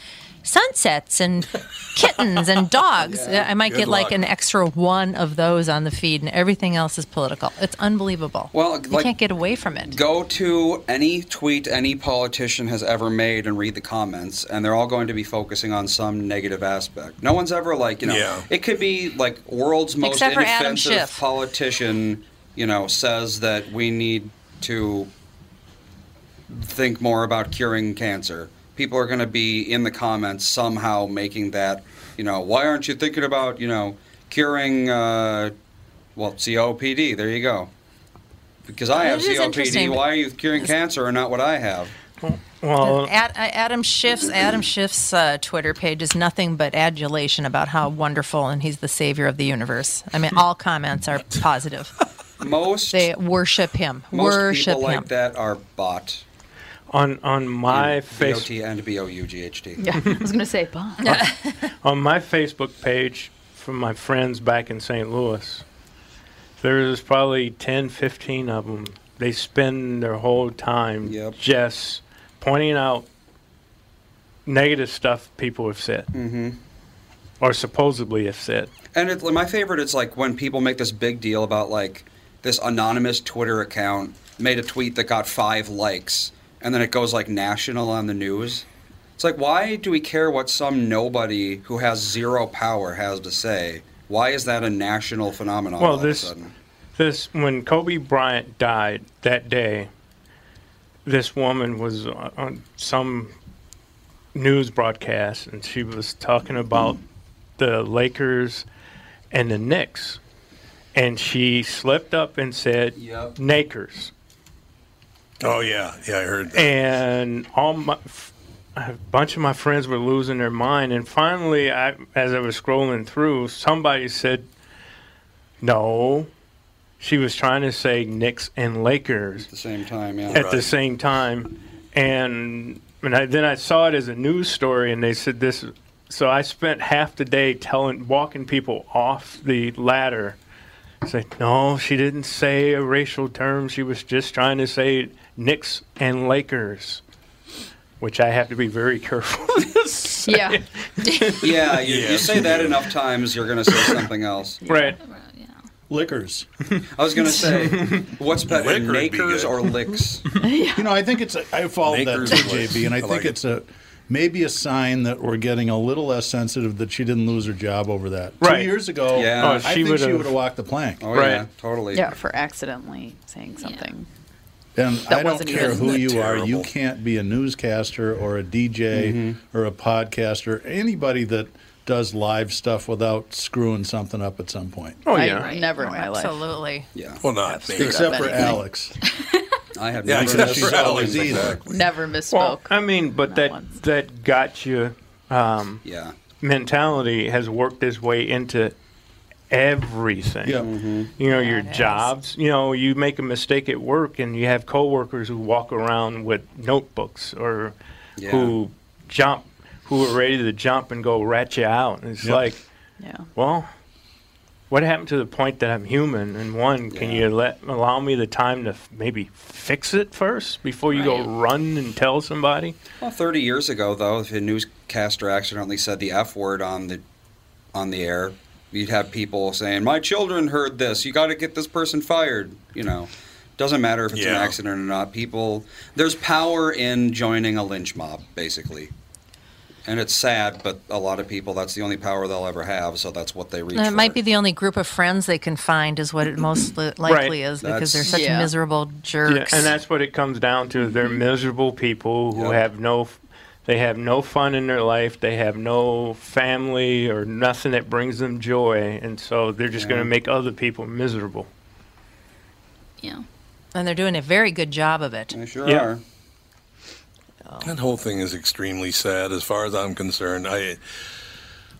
sunsets and kittens and dogs. Yeah, I might good get like an extra one of those on the feed, and everything else is political. It's unbelievable. Well, you like- can't get away from it. Go to any tweet any politician has ever made and read the comments, and they're all going to be focusing on some negative aspect. No one's ever like, you know, Yeah. it could be like world's most Except inoffensive politician, you know, says that we need to think more about curing cancer. People are going to be in the comments somehow making that, you know, why aren't you thinking about, you know, curing, uh, well, COPD? There you go. Because I have is COPD. Why are you curing cancer and not what I have? Well, Ad, uh, Adam Schiff's Adam Schiff's uh, Twitter page is nothing but adulation about how wonderful and he's the savior of the universe. I mean, all comments are positive. Most They worship him. most worship people him. like that are bot. On on my B O face T and B O U G H T. Yeah, I was going to say, Bob. on my Facebook page from my friends back in St. Louis, there's probably 10, 15 of them. They spend their whole time just pointing out negative stuff people have said Mm-hmm. or supposedly have said. And it, my favorite is like when people make this big deal about like this anonymous Twitter account made a tweet that got five likes, and then it goes like national on the news. It's like, why do we care what some nobody who has zero power has to say? Why is that a national phenomenon? well, all this of a sudden? this when Kobe Bryant died that day, this woman was on on some news broadcast and she was talking about the Lakers and the Knicks, and she slipped up and said Nakers, Oh yeah, yeah, I heard that. and all my. A bunch of my friends were losing their mind, and finally, I, as I was scrolling through, somebody said, "No, she was trying to say Knicks and Lakers At the same time, yeah. at the same time, and and I, then I saw it as a news story, and they said this. So I spent half the day telling, walking people off the ladder. Say, no, she didn't say a racial term. She was just trying to say Knicks and Lakers, which I have to be very careful. Yeah. yeah, you, Yeah. you say that enough times, you're going to say something else. Right. Liquors. I was going to say, what's better, Liquor would be nakers good. or licks? You know, I think it's. A, I followed that too, and. JB, and I, I think like it. it's a maybe a sign that we're getting a little less sensitive that she didn't lose her job over that. Right. Two years ago, Yeah. Oh, I she think she would've- would have walked the plank. Oh, Right. yeah, totally. Yeah, for accidentally saying something. And That I don't care who you that are, you can't be a newscaster or a DJ or a podcaster, anybody that does live stuff without screwing something up at some point. Oh I- yeah. Never in my life. Absolutely. Yeah. Well, not me. Except for anything. Alex. I have Yeah, never except for Alex, either. exactly. Never misspoke. Well, I mean, but Not that once. that got you. Um, Yeah. mentality has worked its way into everything. Yeah. Mm-hmm. You know, Yeah, your it has. jobs. You know, you make a mistake at work, and you have coworkers who walk around with notebooks or Yeah. who jump, who are ready to jump and go rat you out. And it's Yep. like, yeah. well, what happened to the point that I'm human? And one, can Yeah. you let allow me the time to f- maybe fix it first before you go run and tell somebody? Well, 30 years ago, though, if a newscaster accidentally said the F word on the on the air, you'd have people saying, "My children heard this. You got to get this person fired." You know, doesn't matter if it's an accident or not. People, there's power in joining a lynch mob, basically. And it's sad, but a lot of people, that's the only power they'll ever have, so that's what they reach And it for. might be the only group of friends they can find, is what it most li- likely is, because they're such Yeah. miserable jerks. Yeah, and that's what it comes down to. They're miserable people who Yep. have no, they have no fun in their life. They have no family or nothing that brings them joy, and so they're just going to make other people miserable. Yeah. and they're doing a very good job of it. They sure Yeah. are. That whole thing is extremely sad, as far as I'm concerned. I,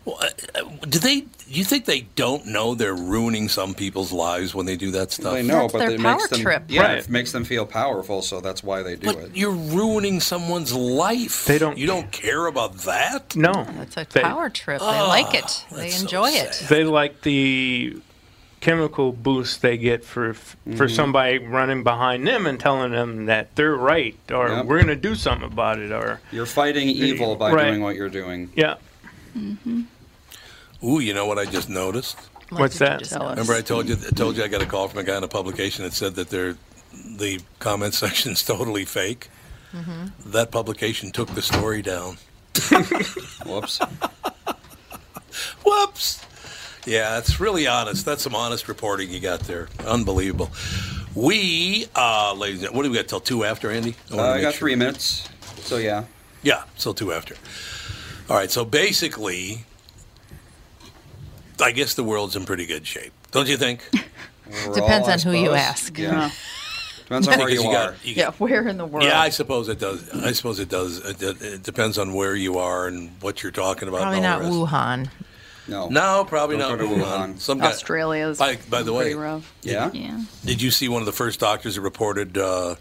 Well, uh, uh, do they? You think they don't know they're ruining some people's lives when they do that stuff? They know, That's but it makes them trip. yeah, Right. it makes them feel powerful, so that's why they do But it. you're ruining someone's life. They don't- You don't care about that. No, It's a They- power trip. They like it. They that's so enjoy it. they like the chemical boost they get for for Mm-hmm. somebody running behind them and telling them that they're right or Yep. we're going to do something about it or You're fighting evil by Right. doing what you're doing. yeah. Ooh, you know what I just noticed? What What's that? Tell us. Remember, I told you. I told you I got a call from a guy in a publication that said that their the comment section's totally fake. Mm-hmm. That publication took the story down. Whoops. Whoops. Yeah, that's really honest. That's some honest reporting you got there. Unbelievable. We, uh, ladies, and what do we got till two after, Andy? Uh, I got sure. three minutes, so yeah. Yeah, so two after. All right, so basically, I guess the world's in pretty good shape, don't you think? Depends I on who you ask. Yeah. Depends on where you, you are. got- you Yeah, where in the world? Yeah, I suppose it does. I suppose it does. It, it, it depends on where you are and what you're talking about. Probably not. Wuhan. no. No, probably Don't not go to Wuhan. Wuhan. Some guy, Australia's By, by the way, rough. Yeah. Yeah. did you see one of the first doctors that reported uh,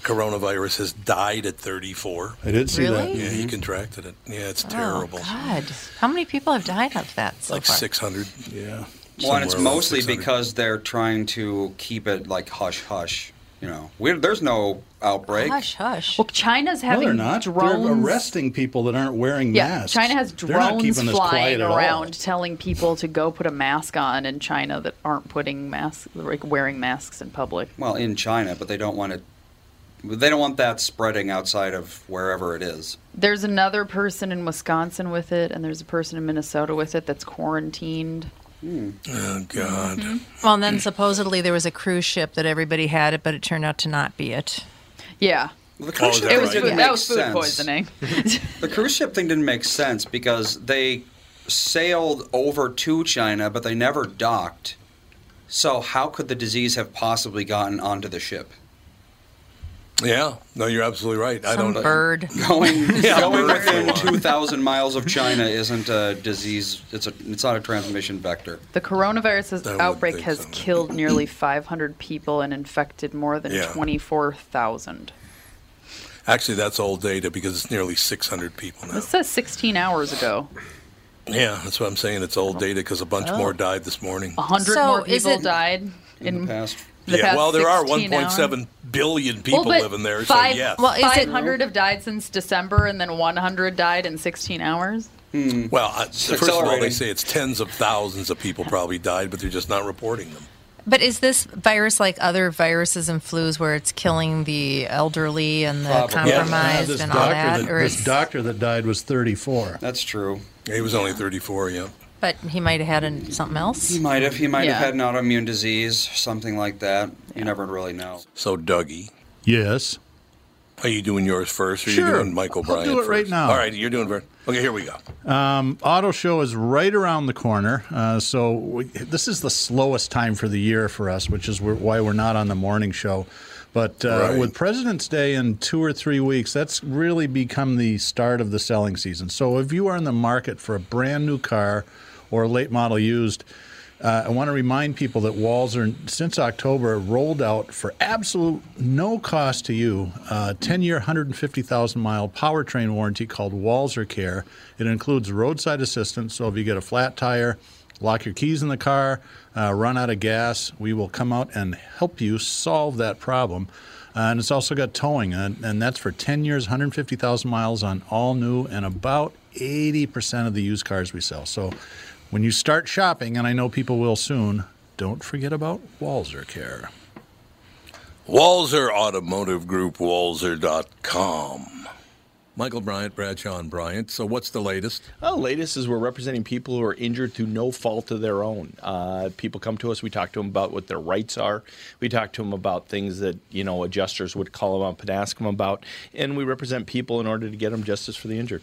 coronavirus has died at 34? I did see that. Really? Yeah, he mm-hmm. contracted it. Yeah, it's oh, terrible. Oh, God. How many people have died of that so like far? 600. Yeah. Well, and it's mostly because they're trying to keep it like hush hush. You know, we there's no outbreak. Hush, hush. Well, China's No, having they're not. drones. They're arresting people that aren't wearing yeah, masks. China has drones keeping this quiet flying around telling people to go put a mask on in China that aren't putting masks, like wearing masks in public. Well, in China, but they don't want it. They don't want that spreading outside of wherever it is. There's another person in Wisconsin with it, and there's a person in Minnesota with it that's quarantined. Hmm. Oh, God. Mm-hmm. Well, and then supposedly there was a cruise ship that everybody had it, but it turned out to not be it. Yeah, Well, the cruise Oh, ship that it was right? food, that was food sense. poisoning. The cruise ship thing didn't make sense because they sailed over to China, but they never docked. So how could the disease have possibly gotten onto the ship? Yeah, no, you're absolutely right. I don't bird. Going Yeah, going birds within 2,000 miles of China isn't a disease. It's a it's not a transmission vector. The coronavirus I outbreak has so. killed nearly 500 people and infected more than Yeah. 24,000. Actually, that's old data because it's nearly 600 people now. This says 16 hours ago. Yeah, that's what I'm saying. It's old oh. data because a bunch Oh. more died this morning. 100 So more is people it- died In in the past, the yeah, past well, there are 1.7 billion people Well, living there, so yes. Well, is it- 500 have died since December, and then 100 died in 16 hours. Hmm. well, I, first of all, they say it's tens of thousands of people probably died, but they're just not reporting them. But is this virus like other viruses and flus where it's killing the elderly and the Probably. Compromised this and all that? that, or this is- doctor that died was 34. that's true. He was only 34, yeah. But he might have had an, something else? He might have. He might Yeah. have had an autoimmune disease, something like that. You never really know. So, Dougie, Yes. are you doing yours first, or are Sure. you doing Michael I'll do it right now. All right, you're doing first. Okay, here we go. Um, auto show is right around the corner, uh, so we, this is the slowest time for the year for us, which is why we're not on the morning show. But uh, Right. with President's Day in two or three weeks, that's really become the start of the selling season. So if you are in the market for a brand new car or a late model used, uh, I want to remind people that Walser, since October, rolled out for absolute no cost to you a 10 year, 150,000 mile powertrain warranty called Walser Care. It includes roadside assistance, so if you get a flat tire, lock your keys in the car, uh, run out of gas, we will come out and help you solve that problem. Uh, and it's also got towing, and, and that's for 10 years, 150,000 miles on all new and about 80% of the used cars we sell. So when you start shopping, and I know people will soon, don't forget about Walser Care. Walser Automotive Group, walser.com. Michael Bryant, Bradshaw and Bryant. So, what's the latest? Well, latest is we're representing people who are injured through no fault of their own. Uh, people come to us. We talk to them about what their rights are. We talk to them about things that you know adjusters would call them up and ask them about, and we represent people in order to get them justice for the injured.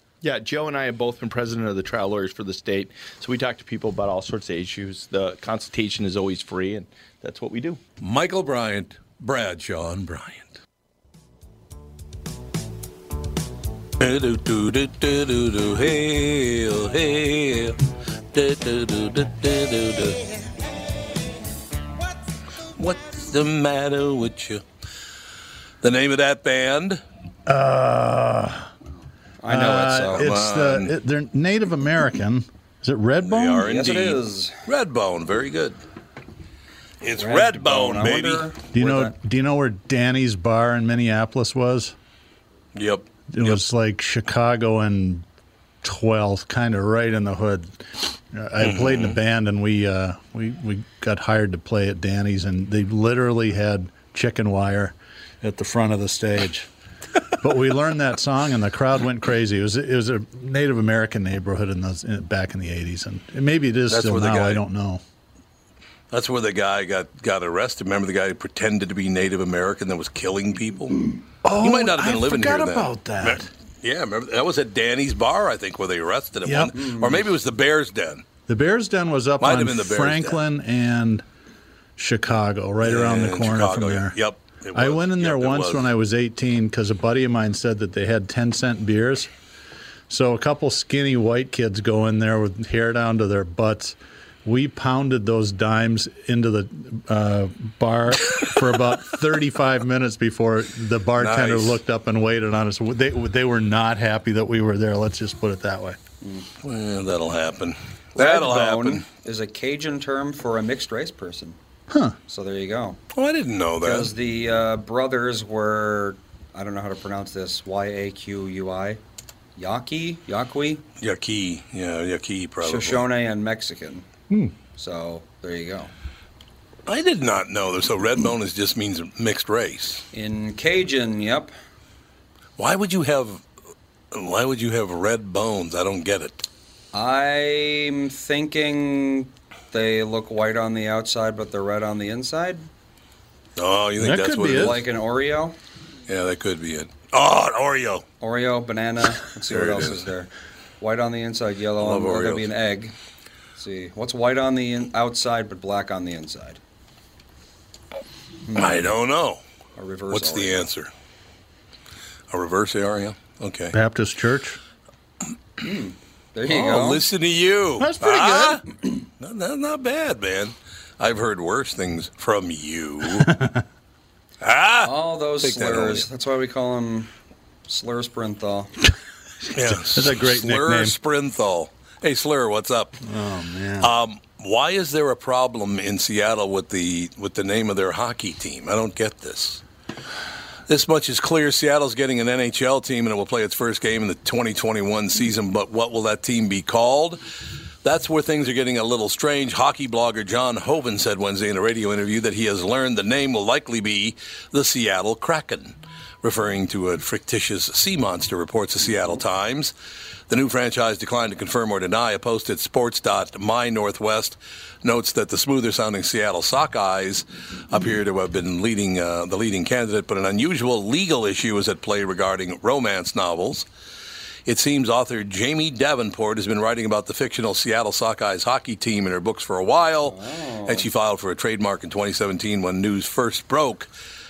Yeah, Joe and I have both been president of the trial lawyers for the state, so we talk to people about all sorts of issues. The consultation is always free, and that's what we do. Michael Bryant, Bradshaw and Bryant. Hail, hail. What's the matter with you? The name of that band? Uh, I know it, uh, so- it's Come on. the it, they're Native American. Is it They Redbone? are Yes, it indeed. is. Redbone, very good. It's Redbone. Redbone, I baby. Do you know? that- Do you know where Danny's Bar in Minneapolis was? Yep. It was like Chicago and 12th, kind of right in the hood. I played in a band, and we uh, we we got hired to play at Danny's, and they literally had chicken wire at the front of the stage. But we learned that song, and the crowd went crazy. It was it was a Native American neighborhood in those in, back in the 80s, and maybe it is That's still now. guy- I don't know. That's where the guy got, got arrested. Remember the guy who pretended to be Native American that was killing people? Oh, he might oh, not have been I living forgot here then. about that. Remember- yeah, remember that was at Danny's bar, I think, where they arrested him. Yep. Or maybe it was the Bears Den. The Bears Den was up Might on have been the Bears Franklin and Chicago, right around the corner Chicago, from there. Yep. It I went in there Yep, it once was. when I was 18 because a buddy of mine said that they had 10 cent beers. So a couple skinny white kids go in there with hair down to their butts. We pounded those dimes into the uh, bar for about 35 minutes before the bartender Nice. looked up and waited on us. They, they were not happy that we were there. Let's just put it that way. Well, that'll happen. That'll Redbone happen. is a Cajun term for a mixed race person. Huh. So there you go. Oh, I didn't know that. Because the uh, brothers were, I don't know how to pronounce this, Y A Q U I, Yaqui, Yaqui, Yaqui. Yeah, Yaqui, probably. Shoshone, and Mexican. Hmm. So there you go. I did not know that. So Redbone is just means mixed race. In Cajun, yep. Why would you have? Why would you have red bones? I don't get it. I'm thinking they look white on the outside, but they're red on the inside. Oh, you think That that's could what be it it. is? Like an Oreo. Yeah, that could be it. Oh, an Oreo. Oreo, banana. Let's see There what it else is. is there. White on the inside, yellow Love on or that'd Oreos. be an egg. Let's see. What's white on the in- outside but black on the inside? I don't know. A reverse What's the Oreo. answer? A reverse Oreo? Okay. Baptist Church. There you oh, go. listen to you. That's pretty Ah? not, not, not bad, man. I've heard worse things from you. ah, All those Take that slurs. Oreo. That's why we call them slur sprinthal. yeah. That's a great Slur nickname. Sprinthal. Hey, Slur, what's up? Oh man. Um, why is there a problem in Seattle with the with the name of their hockey team? I don't get this. This much is clear. Seattle's getting an NHL team, and it will play its first game in the 2021 season. But what will that team be called? That's where things are getting a little strange. Hockey blogger John Hoven said Wednesday in a radio interview that he has learned the name will likely be the Seattle Kraken, referring to a fictitious sea monster, reports the Seattle Times. The new franchise declined to confirm or deny. A post at sports.mynorthwest notes that the smoother sounding Seattle Sockeyes appear to have been leading uh, the leading candidate, but an unusual legal issue is at play regarding romance novels. It seems author Jami Davenport has been writing about the fictional Seattle Sockeyes hockey team in her books for a while, oh. and she filed for a trademark in 2017 when news first broke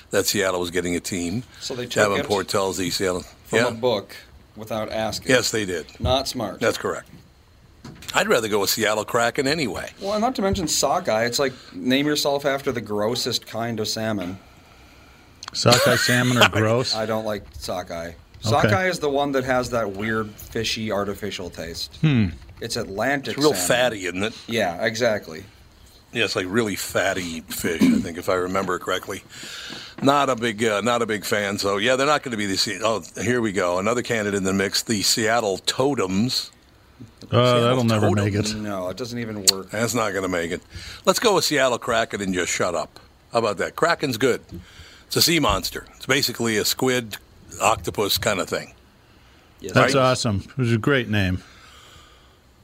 that Seattle was getting a team. So they took Davenport it tells the Seattle. from yeah. a book without asking. Yes, they did. Not smart. That's correct. I'd rather go with Seattle Kraken anyway. Well, not to mention sockeye. It's like name yourself after the grossest kind of salmon. Sockeye salmon are gross. I don't like sockeye. Sockeye is the one that has that weird, fishy, artificial taste. Hmm. It's Atlantic. It's real salmon. fatty, isn't it? Yeah, exactly. Yeah, it's like really fatty fish. I think if I remember correctly. Not a big, uh, not a big fan. So yeah, they're not going to be the. Se- Oh, here we go. Another candidate in the mix: the Seattle Totems. Oh, that'll never Totem. make it. No, it doesn't even work. That's not going to make it. Let's go with Seattle Kraken and just shut up. How about that? Kraken's good. It's a sea monster. It's basically a squid, octopus kind of thing. Yes, That's Right. awesome. It was a great name.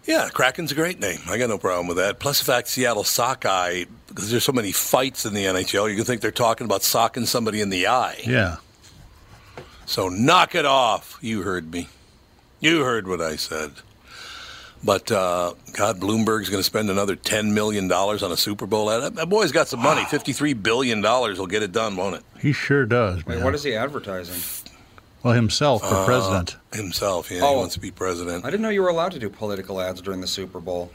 Yeah, Kraken's a great name. I got no problem with that. Plus, the fact Seattle Sockeye, because there's so many fights in the NHL, you can think they're talking about socking somebody in the eye. Yeah. So knock it off. You heard me. You heard what I said. But uh, God, Bloomberg's going to spend another ten million dollars on a Super Bowl ad. That, that boy's got some money. Fifty-three billion dollars will get it done, won't it? He sure does. Wait, man. what is he advertising? Well, himself for Uh, president. Himself, yeah. Oh. He wants to be president. I didn't know you were allowed to do political ads during the Super Bowl.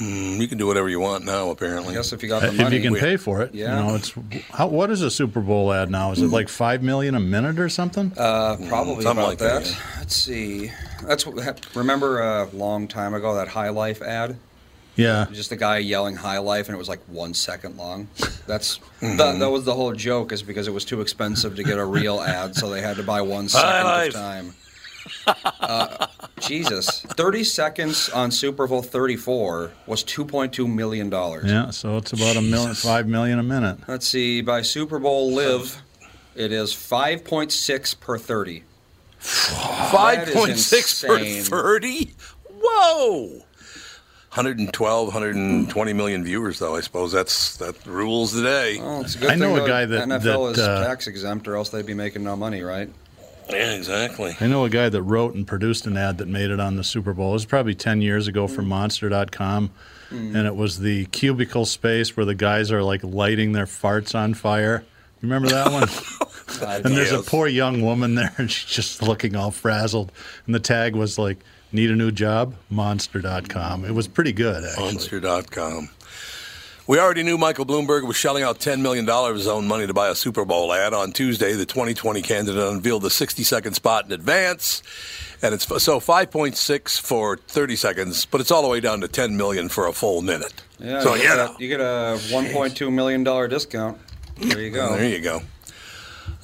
Mm, you can do whatever you want now, apparently. I guess if you got the if money. you can pay for it, Yeah. you know, it's how, what is a Super Bowl ad now? Is it like five million a minute or something? Uh, probably something about like that, that. Let's see. That's what, remember a long time ago that High Life ad. Yeah. Just a guy yelling High Life, and it was like one second long. That's Mm-hmm. that, that was the whole joke, is because it was too expensive to get a real ad, so they had to buy one second Life. of time. Uh, Jesus, thirty seconds on Super Bowl thirty four was two point two million dollars. Yeah, so it's about a million, five million a minute. Let's see. By Super Bowl live, it is five point six per thirty. Five point six per thirty. Whoa. 112, 120 million viewers, though. I suppose that's that rules the day. Well, it's a good I know a guy that- NFL that, is uh, tax exempt, or else they'd be making no money, right? Yeah, exactly. I know a guy that wrote and produced an ad that made it on the Super Bowl. It was probably 10 years ago Hmm. for Monster.com. And it was the cubicle space where the guys are like lighting their farts on fire. You remember that one? and there's a poor young woman there, and she's just looking all frazzled. And the tag was like, Need a new job? Monster.com. It was pretty good, actually. Monster.com. We already knew Michael Bloomberg was shelling out $10 million of his own money to buy a Super Bowl ad. On Tuesday, the 2020 candidate unveiled the 60 second spot in advance. And it's so 5.6 for 30 seconds, but it's all the way down to 10 million for a full minute. Yeah. So you, yeah, get a, you get a one point two million dollar discount. There you go. there you go.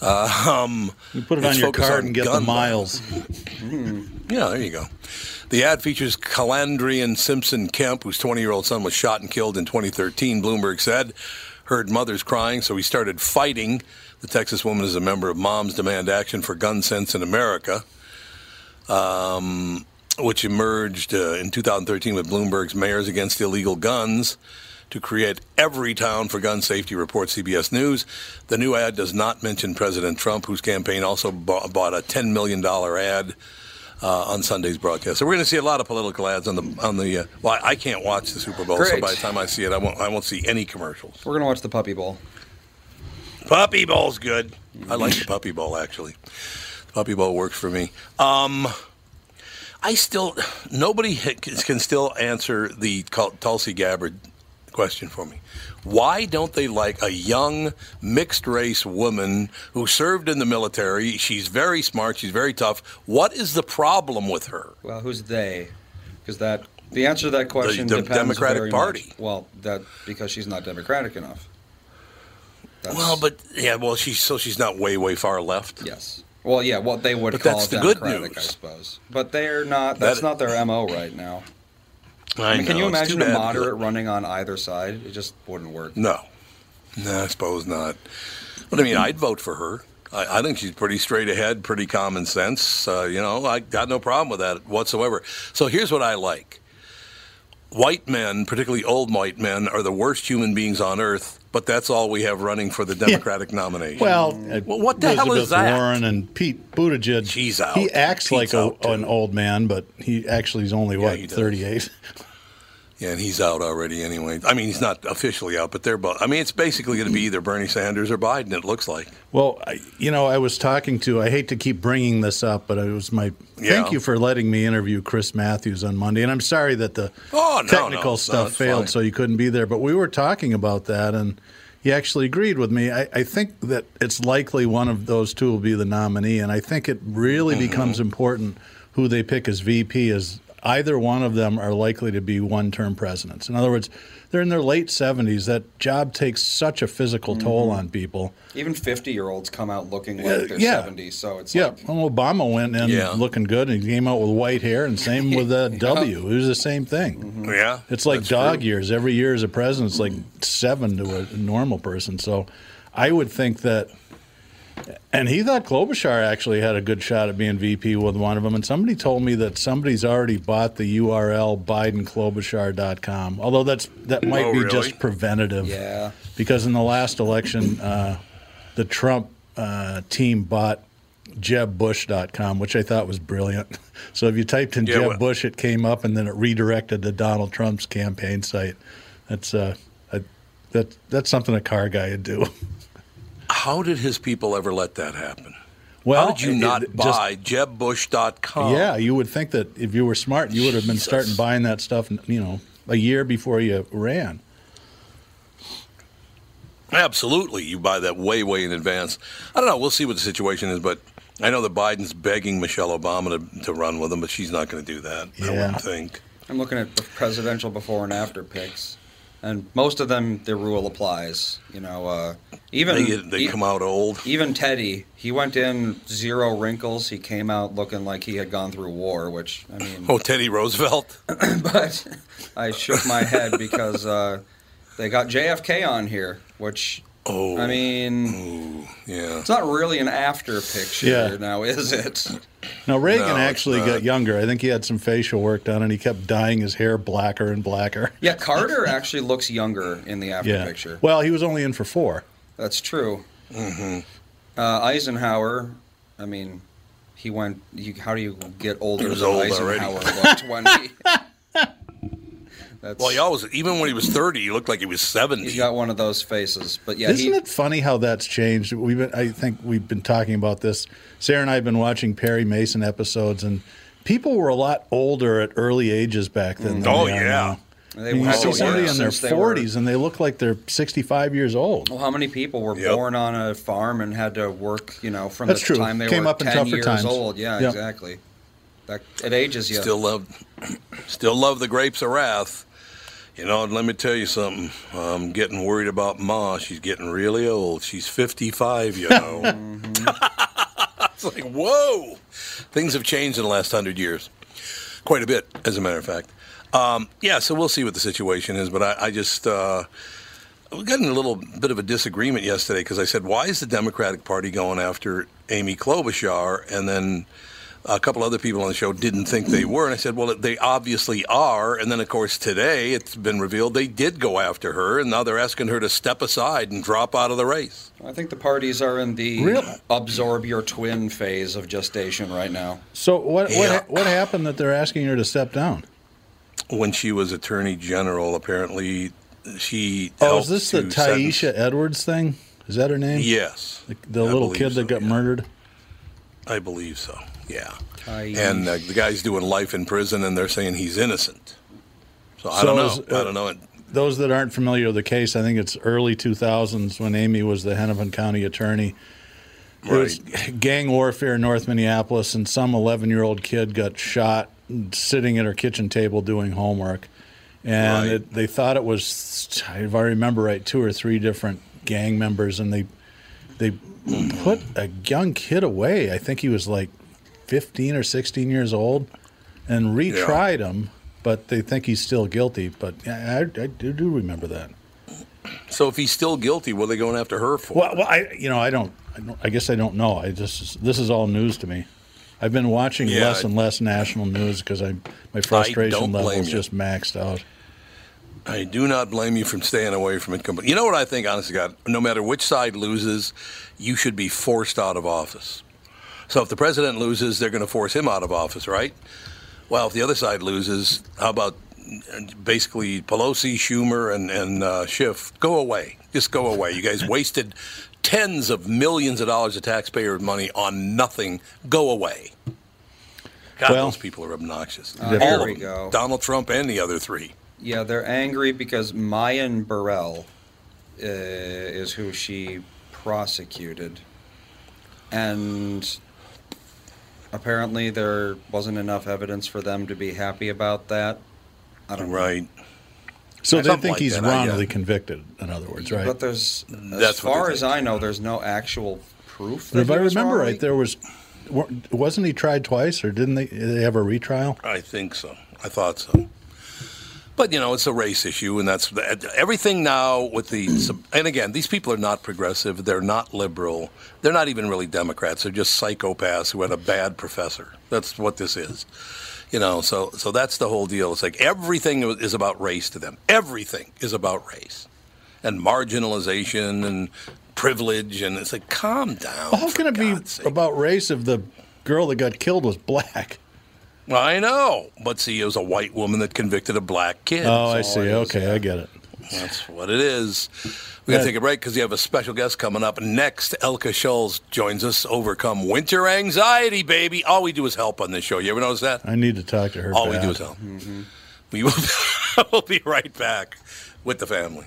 Uh, um, You put it on your card on and get the miles. Yeah, there you go. The ad features Calandrian Simpson Kemp, whose 20 year old son was shot and killed in 2013, Bloomberg said. Heard mothers crying, so he started fighting. The Texas woman is a member of Moms Demand Action for Gun Sense in America, um, which emerged uh, in 2013 with Bloomberg's Mayors Against Illegal Guns to create Everytown for gun safety, reports CBS News. The new ad does not mention President Trump, whose campaign also bought, a $10 million ad uh, on Sunday's broadcast. So we're going to see a lot of political ads on the on the. Uh, well, I can't watch the Super Bowl, so by the time I see it, I won't I won't see any commercials. We're gonna watch the Puppy Bowl. Puppy Bowl's good. I like the Puppy Bowl actually. The Puppy Bowl works for me. Um, I still nobody can still answer the Tulsi Gabbard question for me. Why don't they like a young mixed race woman who served in the military? She's very smart. She's very tough. What is the problem with her? Well, who's they? Because that the answer to that question the depends Democratic Party. much- Well, that because she's not democratic enough. That's- Well, but yeah, well, she's so she's not way way far left. yes. Well, yeah, what they would But call that's the good democratic, I suppose. But they're not. That's That- not their mo right now. I, mean, can you imagine a moderate running on either side? It just wouldn't work. No, no, I suppose not. But I mean, I'd vote for her. I, I think she's pretty straight ahead, pretty common sense. Uh, you know, I got no problem with that whatsoever. So here's what I like. White men, particularly old white men, are the worst human beings on earth, but that's all we have running for the Democratic nomination. Well, Well, what the hell is that? Warren and Pete Buttigieg. She's out. He acts Pete's like a, an old man, but he actually is only what 38. Yeah, and he's out already anyway. I mean, he's not officially out, but they're both. I mean, it's basically going to be either Bernie Sanders or Biden. It looks like. Well, I, you know, I was talking to. I hate to keep bringing this up, but it was my. Yeah. Thank you for letting me interview Chris Matthews on Monday, and I'm sorry that the Oh, no, technical no, stuff no, failed, fine. so you couldn't be there. But we were talking about that, and he actually agreed with me. I, I think that it's likely one of those two will be the nominee, and I think it really Mm-hmm. becomes important who they pick as VP. As either one of them are likely to be one-term presidents. In other words, they're in their late 70s. That job takes such a physical toll Mm-hmm. on people. Even fifty-year-olds come out looking like Uh, they're yeah. seventy. So it's Yeah, like well, Obama went in Yeah. looking good, and he came out with white hair, and same with uh, W. It was the same thing. Yeah, It's like that's dog true. years. Every year as a president, it's like seven to a normal person. So I would think that And he thought Klobuchar actually had a good shot at being VP with one of them. And somebody told me that somebody's already bought the URL BidenKlobuchar.com. Although that's that might Oh, be really? just preventative. Yeah. Because in the last election, uh, the Trump uh, team bought JebBush.com, which I thought was brilliant. So if you typed in Yeah, Jeb well- Bush, it came up, and then it redirected to Donald Trump's campaign site. That's uh, that that's something a car guy would do. How did his people ever let that happen? Well, How did you it- not it just- buy JebBush.com? Yeah, you would think that if you were smart, you would have been starting buying that stuff, you know, a year before you ran. Absolutely. You buy that way, way in advance. I don't know. We'll see what the situation is, but I know that Biden's begging Michelle Obama to, to run with him, but she's not going to do that, I Yeah. wouldn't think. I'm looking at the presidential before and after pics, and most of them, the rule applies. You know, uh, even They they e- come out old. Even Teddy, he went in zero wrinkles. He came out looking like he had gone through war, which I mean, Oh, Teddy Roosevelt? but I shook my head because uh, they got JFK on here, which oh, I mean, yeah, it's not really an after picture Yeah. now, is it? Now Reagan No, actually got younger. I think he had some facial work done, and he kept dyeing his hair blacker and blacker. Yeah, Carter actually looks younger in the after yeah. picture. Well, he was only in for four. That's true. Mm-hmm. Uh, Eisenhower, I mean, he went. You, how do you get older He was than old Eisenhower already. looked when he? That's, Well, he always, even when he was 30, he looked like he was 70. he's got one of those faces. But yeah, Isn't he, it funny how that's changed? We've been, I think we've been talking about this. Sarah and I have been watching Perry Mason episodes, and people were a lot older at early ages back then. than Oh, yeah. now. They I mean, you see somebody work in their since they were- 40s, and they look like they're 65 years old. well, how many people were Yep. born on a farm and had to work? You know, from That's the true. time they Came were up in ten tougher years times. old. Yeah, Yep. exactly. That it ages you. Still love, still love the grapes of wrath. You know, let me tell you something. I'm getting worried about Ma. She's getting really old. She's 55, you know. it's like, whoa. Things have changed in the last hundred years. Quite a bit, as a matter of fact. Um, yeah, so we'll see what the situation is. But I, I just, uh, we got in a little bit of a disagreement yesterday because I said, why is the Democratic Party going after Amy Klobuchar? And then a couple other people on the show didn't think they were. And I said, well, they obviously are. And then, of course, today it's been revealed they did go after her. And now they're asking her to step aside and drop out of the race. I think the parties are in the Really? absorb your twin phase of gestation right now. So what Yeah. what what happened that they're asking her to step down? When she was Attorney General, apparently she. Oh, is this the to sentence- Tyesha Edwards thing? Is that her name? Yes. The, the little kid so, that got yeah. murdered. I believe so. Yeah. Tyesha. And uh, the guy's doing life in prison, and they're saying he's innocent. So I So don't know. is, uh, I don't know. Those that aren't familiar with the case, I think it's early 2000s when Amy was the Hennepin County attorney. It was gang warfare in North Minneapolis, and some 11 year old kid got shot sitting at her kitchen table doing homework. And Right. it, they thought it was, if I remember right, two or three different gang members, and they they put a young kid away. I think he was like 15 or 16 years old, and retried him, but they think he's still guilty. But yeah, I, I do do remember that. So if he's still guilty, what are they going after her for? Well, well I you know I don't, I don't I guess I don't know. I just this is all news to me. I've been watching Yeah, less and less national news because I my frustration level is just maxed out. I do not blame you from staying away from it. You know what I think, honestly, God? No matter which side loses, you should be forced out of office. So if the president loses, they're going to force him out of office, right? Well, if the other side loses, how about uh, basically Pelosi, Schumer, and, and uh, Schiff? Go away. Just go away. You guys wasted tens of millions of dollars of taxpayer money on nothing. Go away. God, Well- those people are obnoxious. Uh, All here we go. Donald Trump and the other three. Yeah, they're angry because Myon Burrell uh, is who she prosecuted. And apparently there wasn't enough evidence for them to be happy about that. I don't Right. So they think like he's that, wrongly get convicted. In other words, right? But there's, as That's far as I know, there's no actual proof. That if he I was remember wrongly- right, there was wasn't he tried twice, or didn't they? Did they have a retrial? I think so. I thought so. But you know, it's a race issue, and that's everything now. With the and again, these people are not progressive. They're not liberal. They're not even really Democrats. They're just psychopaths who had a bad professor. That's what this is. You know, so so that's the whole deal. It's like everything is about race to them. Everything is about race and marginalization and privilege, and it's like, calm down. How can it be about race if the girl that got killed was black? I know, but see, it was a white woman that convicted a black kid. Oh, I see. all it is. Okay, I get it. That's what it is. We got to take a break because you have a special guest coming up next. Elke Scholz joins us. Overcome winter anxiety, baby. All we do is help on this show. You ever notice that? I need to talk to her. All we do is help. Mm-hmm. We will we'll be right back with the family.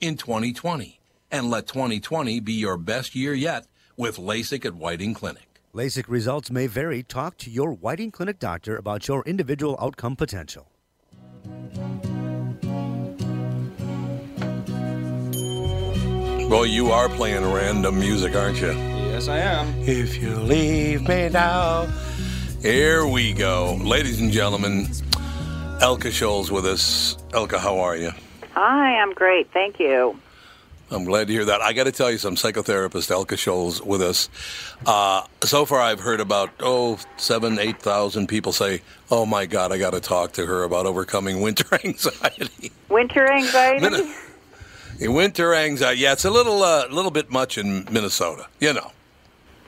in 2020. And let 2020 be your best year yet with LASIK at Whiting Clinic. LASIK results may vary. Talk to your Whiting Clinic doctor about your individual outcome potential. Well, you are playing random music, aren't you? Yes, I am. If you leave me now. Here we go. Ladies and gentlemen, Elke Scholz with us. Elke, how are you? Hi, I'm great. Thank you. I'm glad to hear that. I got to tell you, some psychotherapist Elke Scholz with us. Uh, so far, I've heard about oh seven, eight thousand people say, "Oh my God, I got to talk to her about overcoming winter anxiety." Winter anxiety? Winter anxiety. Yeah, it's a little, uh, little bit much in Minnesota. You know.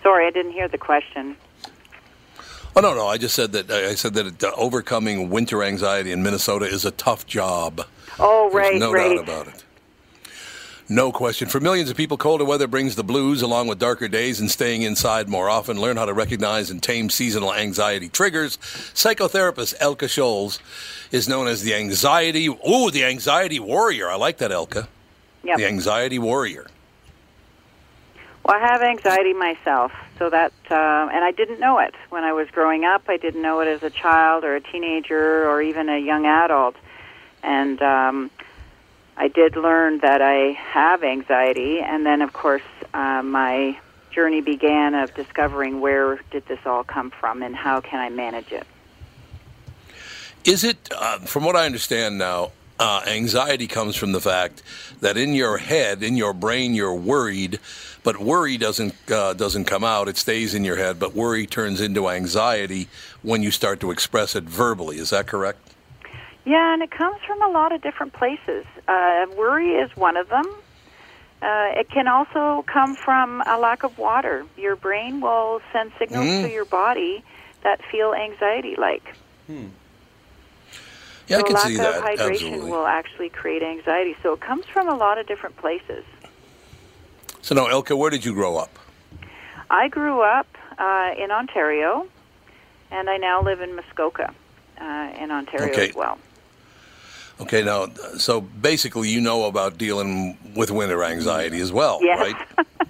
Sorry, I didn't hear the question. Oh no, no. I just said that. I said that uh, overcoming winter anxiety in Minnesota is a tough job. Oh, There's right, no right. doubt about it. No question. For millions of people, colder weather brings the blues along with darker days and staying inside more often. Learn how to recognize and tame seasonal anxiety triggers. Psychotherapist Elke Scholz is known as the anxiety. Ooh, the anxiety warrior. I like that, Elke. Yep. The anxiety warrior. Well, I have anxiety myself, so that, uh, and I didn't know it when I was growing up. I didn't know it as a child or a teenager or even a young adult. And um, I did learn that I have anxiety, and then, of course, uh, my journey began of discovering where did this all come from and how can I manage it. Is it, uh, from what I understand now, uh, anxiety comes from the fact that in your head, in your brain, you're worried, but worry doesn't uh, doesn't come out. It stays in your head, but worry turns into anxiety when you start to express it verbally. Is that correct? Yeah, and it comes from a lot of different places. Uh, worry is one of them. Uh, it can also come from a lack of water. Your brain will send signals Mm. to your body that feel anxiety like. Yeah, so I can lack see of that. hydration Absolutely. will actually create anxiety. So it comes from a lot of different places. So now, Elke, where did you grow up? I grew up uh, in Ontario, and I now live in Muskoka uh, in Ontario Okay. as well. Okay, now, so basically, you know about dealing with winter anxiety as well, Yes. right?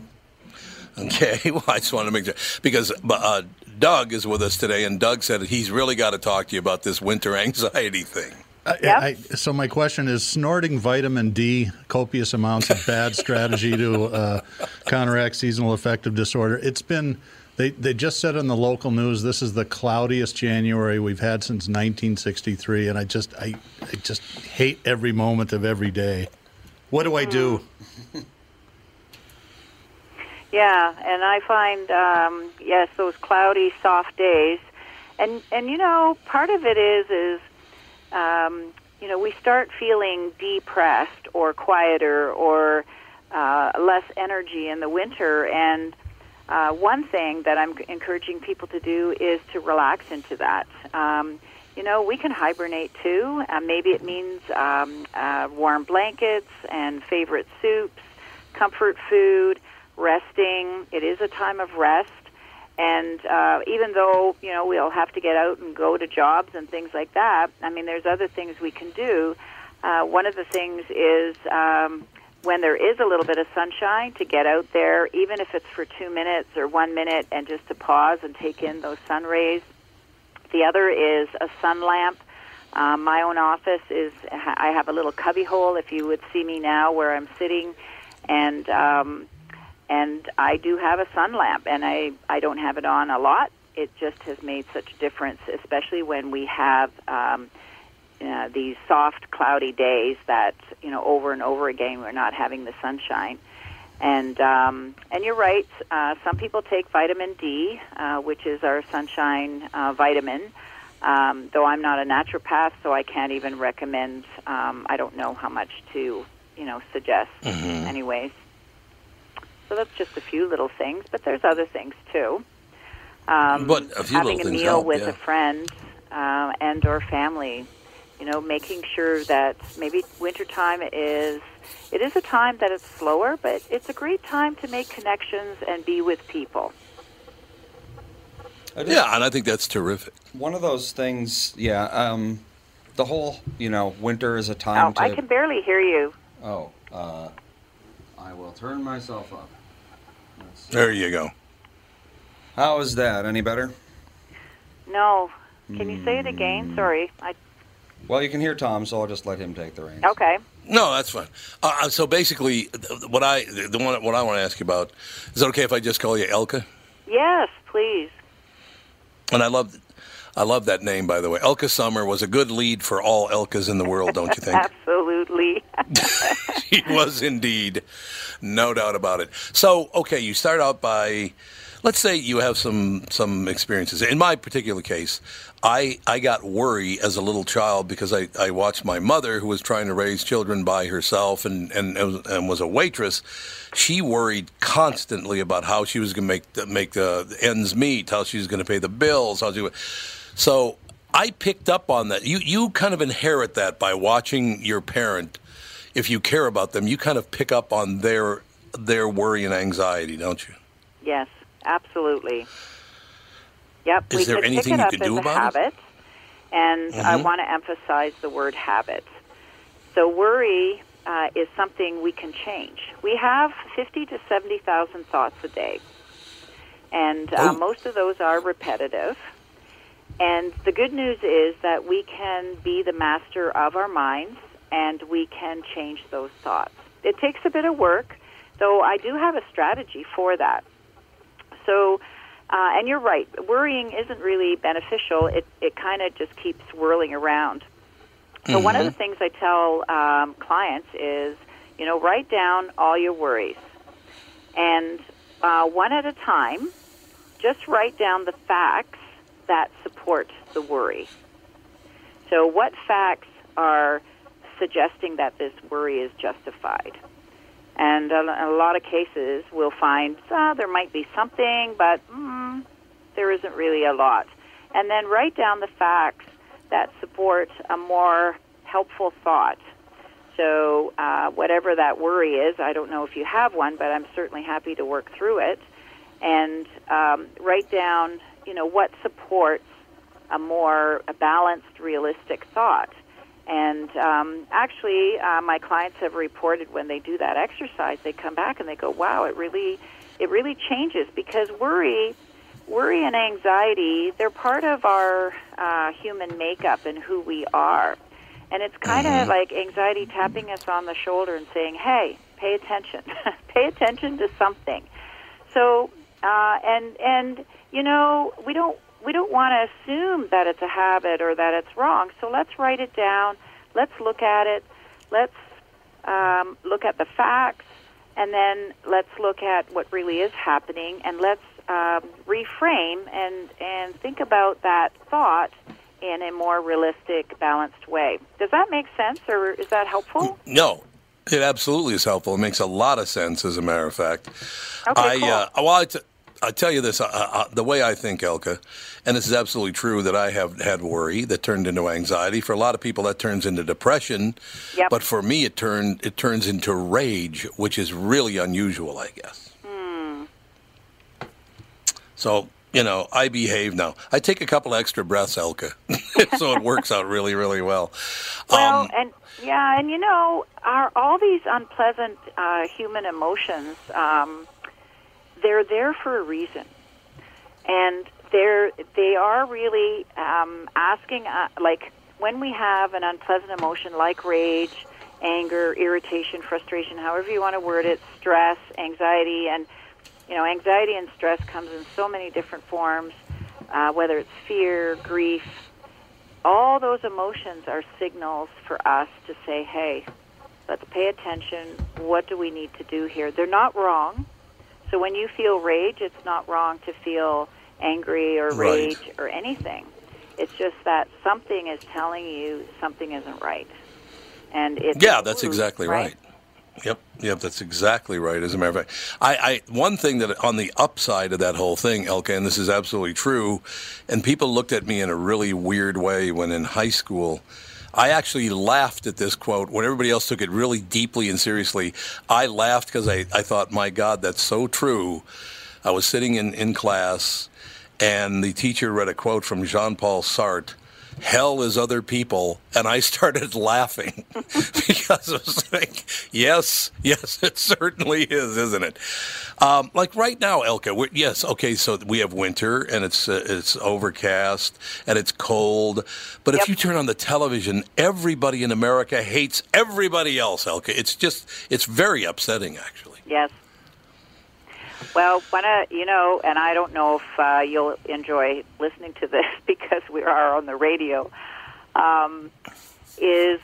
Okay, well, I just want to make sure because uh, Doug is with us today, and Doug said he's really got to talk to you about this winter anxiety thing. I, I, so my question is: snorting vitamin D, copious amounts a bad strategy to uh, counteract seasonal affective disorder. It's been they they just said in the local news this is the cloudiest January we've had since 1963, and I just I, I just hate every moment of every day. What do I do? Yeah, and I find um, yes, those cloudy, soft days, and and you know, part of it is is um, you know we start feeling depressed or quieter or uh, less energy in the winter, and uh, one thing that I'm encouraging people to do is to relax into that. Um, you know, we can hibernate too. Uh, maybe it means um, uh, warm blankets and favorite soups, comfort food resting. It is a time of rest. And uh, even though, you know, we'll have to get out and go to jobs and things like that, I mean, there's other things we can do. Uh, one of the things is um, when there is a little bit of sunshine to get out there, even if it's for two minutes or one minute, and just to pause and take in those sun rays. The other is a sun lamp. Uh, my own office is, I have a little cubby hole, if you would see me now, where I'm sitting. And, um, and I do have a sun lamp, and I, I don't have it on a lot. It just has made such a difference, especially when we have um, uh, these soft, cloudy days that you know over and over again we're not having the sunshine. And um, and you're right. Uh, some people take vitamin D, uh, which is our sunshine uh, vitamin. Um, though I'm not a naturopath, so I can't even recommend. Um, I don't know how much to you know suggest. Mhm. Anyways, so that's just a few little things, but there's other things too. Um, But a few having little a meal help, with yeah. a friend uh, and or family, you know, making sure that maybe wintertime is it is a time that it's slower, but it's a great time to make connections and be with people. Yeah, and I think that's terrific. One of those things, yeah. Um, the whole, you know, winter is a time Oh, to. I can barely hear you. Oh, uh, I will turn myself up. There you go. How is that? Any better? No, can you say it again? Sorry. I Well, you can hear Tom, so I'll just let him take the reins. okay. No, that's fine. Uh, so basically, what I the one what I want to ask you about is it okay if I just call you Elke? Yes, please. And I love, I love that name by the way. Elke Sommer was a good lead for all Elkes in the world, don't you think? Absolutely. he was indeed, no doubt about it. So, okay, you start out by, let's say you have some some experiences. In my particular case, I I got worry as a little child because I, I watched my mother, who was trying to raise children by herself and and and was- a waitress. She worried constantly about how she was going to make the, make the ends meet, how she was going to pay the bills, how she. So I picked up on that. You you kind of inherit that by watching your parent. If you care about them, you kind of pick up on their their worry and anxiety, don't you? Yes, absolutely. Yep. Is we there anything pick it you up could do about it? and I Mhm. want to emphasize the word habit. So worry uh, is something we can change. We have fifty to seventy thousand thoughts a day, and uh, most of those are repetitive. And the good news is that we can be the master of our minds and we can change those thoughts. It takes a bit of work, though I do have a strategy for that. So, uh, and you're right, worrying isn't really beneficial. It, it kind of just keeps swirling around. So, one of the things I tell um, clients is, you know, write down all your worries. And uh, one at a time, just write down the facts that support the worry. So, what facts are suggesting that this worry is justified? And in a lot of cases, we'll find uh, there might be something, but mm, there isn't really a lot. And then write down the facts that support a more helpful thought. So, uh, whatever that worry is, I don't know if you have one, but I'm certainly happy to work through it. And um, write down, you know, what supports a more a balanced, realistic thought. And um, actually, uh, my clients have reported when they do that exercise, they come back and they go, "Wow, it really, it really changes." Because worry, worry and anxiety, they're part of our uh, human makeup and who we are. And it's kind of like anxiety tapping us on the shoulder and saying, "Hey, pay attention. pay attention to something." So, uh, and and you know, we don't we don't want to assume that it's a habit or that it's wrong. So let's write it down. Let's look at it. Let's um, look at the facts, and then let's look at what really is happening, and let's um, reframe and and think about that thought in a more realistic, balanced way. Does that make sense, or is that helpful? No, it absolutely is helpful. It makes a lot of sense, as a matter of fact. Okay, I, cool. uh, well, I, t- I tell you this, uh, uh, the way I think, Elke, and this is absolutely true that I have had worry that turned into anxiety. For a lot of people, that turns into depression. Yep. But for me, it turned it turns into rage, which is really unusual, I guess. Hmm. So you know, I behave now. I take a couple extra breaths, Elke, so it works out really, really well. Well, Um, and yeah, and you know, are all these unpleasant uh, human emotions, um, they're there for a reason, and they're they are really um, asking, uh, like when we have an unpleasant emotion like rage, anger, irritation, frustration, however you want to word it, stress, anxiety, and you know, anxiety and stress comes in so many different forms, uh, whether it's fear, grief, all those emotions are signals for us to say, hey, let's pay attention. What do we need to do here? They're not wrong. So when you feel rage, it's not wrong to feel angry or Right. rage or anything. It's just that something is telling you something isn't right. And it's Yeah, that's exactly right. Yep, yep, that's exactly right. As a matter of fact, I, I one thing that on the upside of that whole thing, Elke, and this is absolutely true, and people looked at me in a really weird way when in high school. I actually laughed at this quote when everybody else took it really deeply and seriously. I laughed because I, I thought, my God, that's so true. I was sitting in, in class, and the teacher read a quote from Jean Paul Sartre hell is other people and i started laughing because i was like yes yes it certainly is isn't it? Um, like right now elke we're, yes okay so we have winter and it's uh, it's overcast and it's cold but if you turn on the television everybody in america hates everybody else elke. It's just it's very upsetting actually. Yes. Well, when I, you know, and I don't know if uh, you'll enjoy listening to this because we are on the radio. Um, is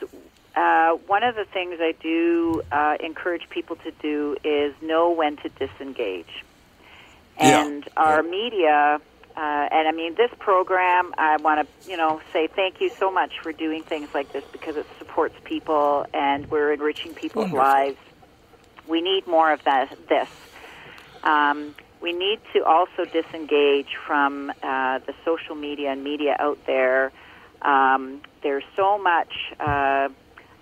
uh, one of the things I do uh, encourage people to do is know when to disengage. And our media, uh, and I mean this program, I want to, you know, say thank you so much for doing things like this because it supports people and we're enriching people's Wonderful. lives. We need more of that. This. Um, we need to also disengage from uh, the social media and media out there. Um, there's so much uh,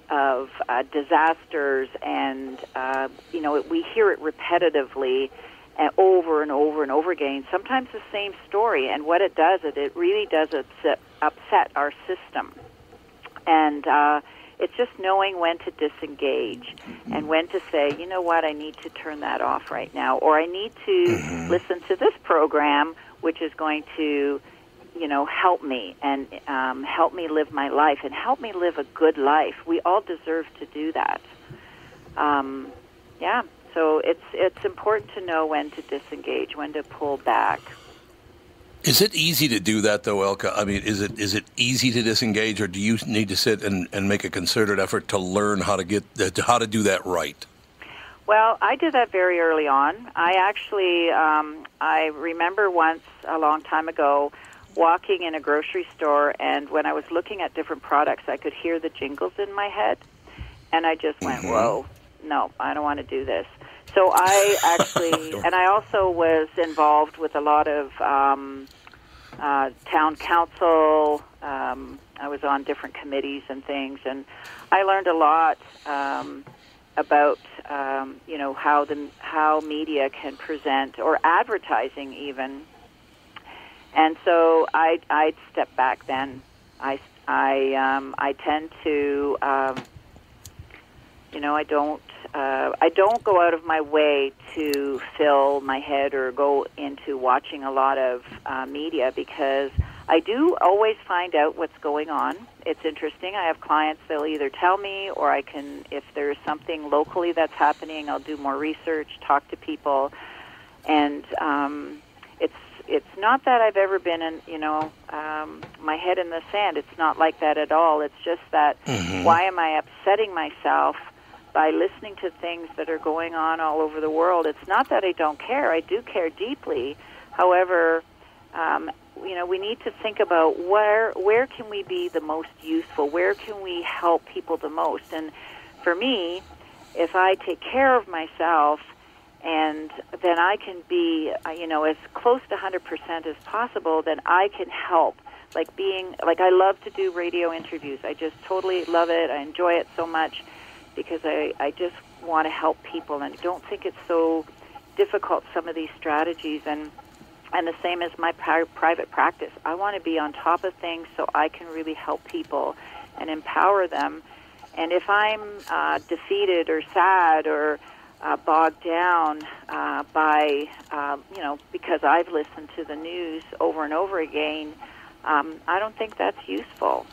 of uh, disasters, and uh, you know we hear it repetitively uh, over and over and over again. Sometimes the same story, and what it does is it really does upset, upset our system. And uh, it's just knowing when to disengage and when to say, you know what, I need to turn that off right now, or I need to listen to this program, which is going to, you know, help me and um, help me live my life and help me live a good life. We all deserve to do that. Um, yeah, so it's it's important to know when to disengage, when to pull back. Is it easy to do that though, Elke? I mean, is it is it easy to disengage, or do you need to sit and, and make a concerted effort to learn how to get uh, how to do that right? Well, I did that very early on. I actually, um, I remember once a long time ago walking in a grocery store, and when I was looking at different products, I could hear the jingles in my head, and I just went, "Whoa, no, I don't want to do this." So I actually, and I also was involved with a lot of um, uh, town council. Um, I was on different committees and things, and I learned a lot um, about um, you know how the how media can present or advertising even. And so I I stepped back then. I I um, I tend to, um, you know, I don't uh, I don't go out of my way to fill my head or go into watching a lot of uh, media because I do always find out what's going on. It's interesting. I have clients they'll either tell me or I can if there's something locally that's happening, I'll do more research, talk to people, and um, it's it's not that I've ever been in you know um, my head in the sand. It's not like that at all. It's just that Mhm. why am I upsetting myself by listening to things that are going on all over the world? It's not that I don't care. I do care deeply. However, um, you know, we need to think about where where can we be the most useful? Where can we help people the most? And for me, if I take care of myself and then I can be, uh, you know, as close to 100% as possible, then I can help. Like being, like I love to do radio interviews. I just totally love it. I enjoy it so much because I, I just want to help people and don't think it's so difficult, some of these strategies. And, and the same as my pri- private practice. I want to be on top of things so I can really help people and empower them. And if I'm uh, defeated or sad or uh, bogged down uh, by, uh, you know, because I've listened to the news over and over again, um, I don't think that's useful.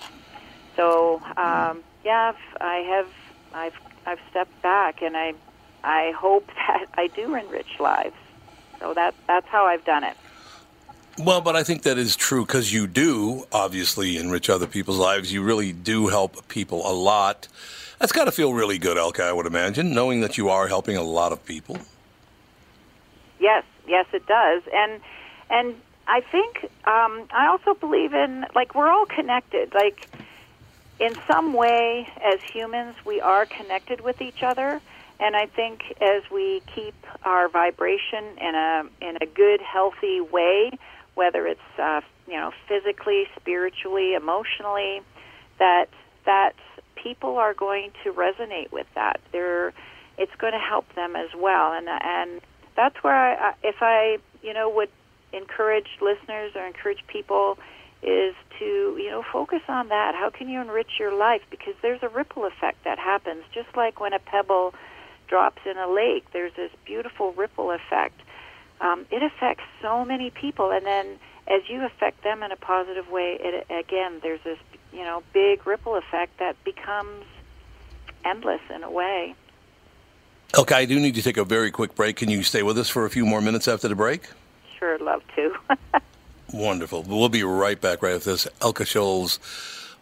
So, um, yeah, I have, I've, I've stepped back, and I, I hope that I do enrich lives. So that, that's how I've done it. Well, but I think that is true because you do obviously enrich other people's lives. You really do help people a lot. That's got to feel really good, Elke, I would imagine, knowing that you are helping a lot of people. Yes, yes, it does, and and I think um, I also believe in like we're all connected. Like in some way, as humans, we are connected with each other, and I think as we keep our vibration in a in a good, healthy way, whether it's uh, you know physically, spiritually, emotionally, that that people are going to resonate with that. They're it's going to help them as well, and and that's where I, if I you know would encourage listeners or encourage people is to you know focus on that. How can you enrich your life? Because there's a ripple effect that happens, just like when a pebble drops in a lake. There's this beautiful ripple effect. Um, it affects so many people, and then as you affect them in a positive way, it again there's this you know big ripple effect that becomes endless in a way. okay I do need to take a very quick break. Can you stay with us for a few more minutes after the break? Sure, love to. Wonderful. We'll be right back right after this. Elke Scholz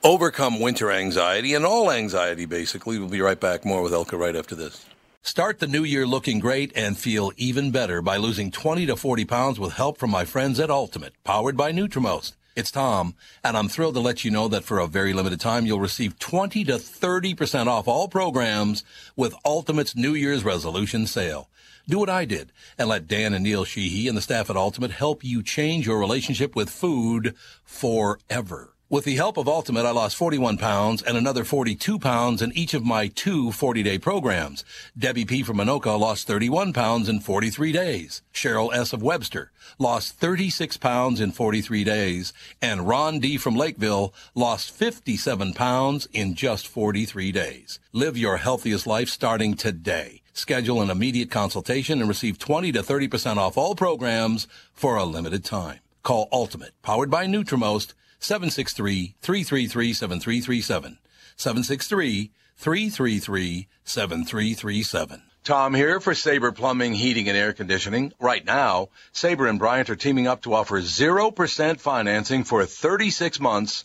Overcome Winter Anxiety and all anxiety, basically. We'll be right back. More with Elke right after this. Start the new year looking great and feel even better by losing 20 to 40 pounds with help from my friends at Ultimate, powered by Nutrimost. It's Tom, and I'm thrilled to let you know that for a very limited time, you'll receive 20 to 30% off all programs with Ultimate's New Year's resolution sale. Do what I did and let Dan and Neil Sheehy and the staff at Ultimate help you change your relationship with food forever. With the help of Ultimate, I lost 41 pounds and another 42 pounds in each of my two 40-day programs. Debbie P. from Anoka lost 31 pounds in 43 days. Cheryl S. of Webster lost 36 pounds in 43 days. And Ron D. from Lakeville lost 57 pounds in just 43 days. Live your healthiest life starting today. Schedule an immediate consultation and receive 20 to 30% off all programs for a limited time. Call Ultimate, powered by Nutrimost, 763-333-7337. 763-333-7337. Tom here for Sabre Plumbing, Heating, and Air Conditioning. Right now, Sabre and Bryant are teaming up to offer 0% financing for 36 months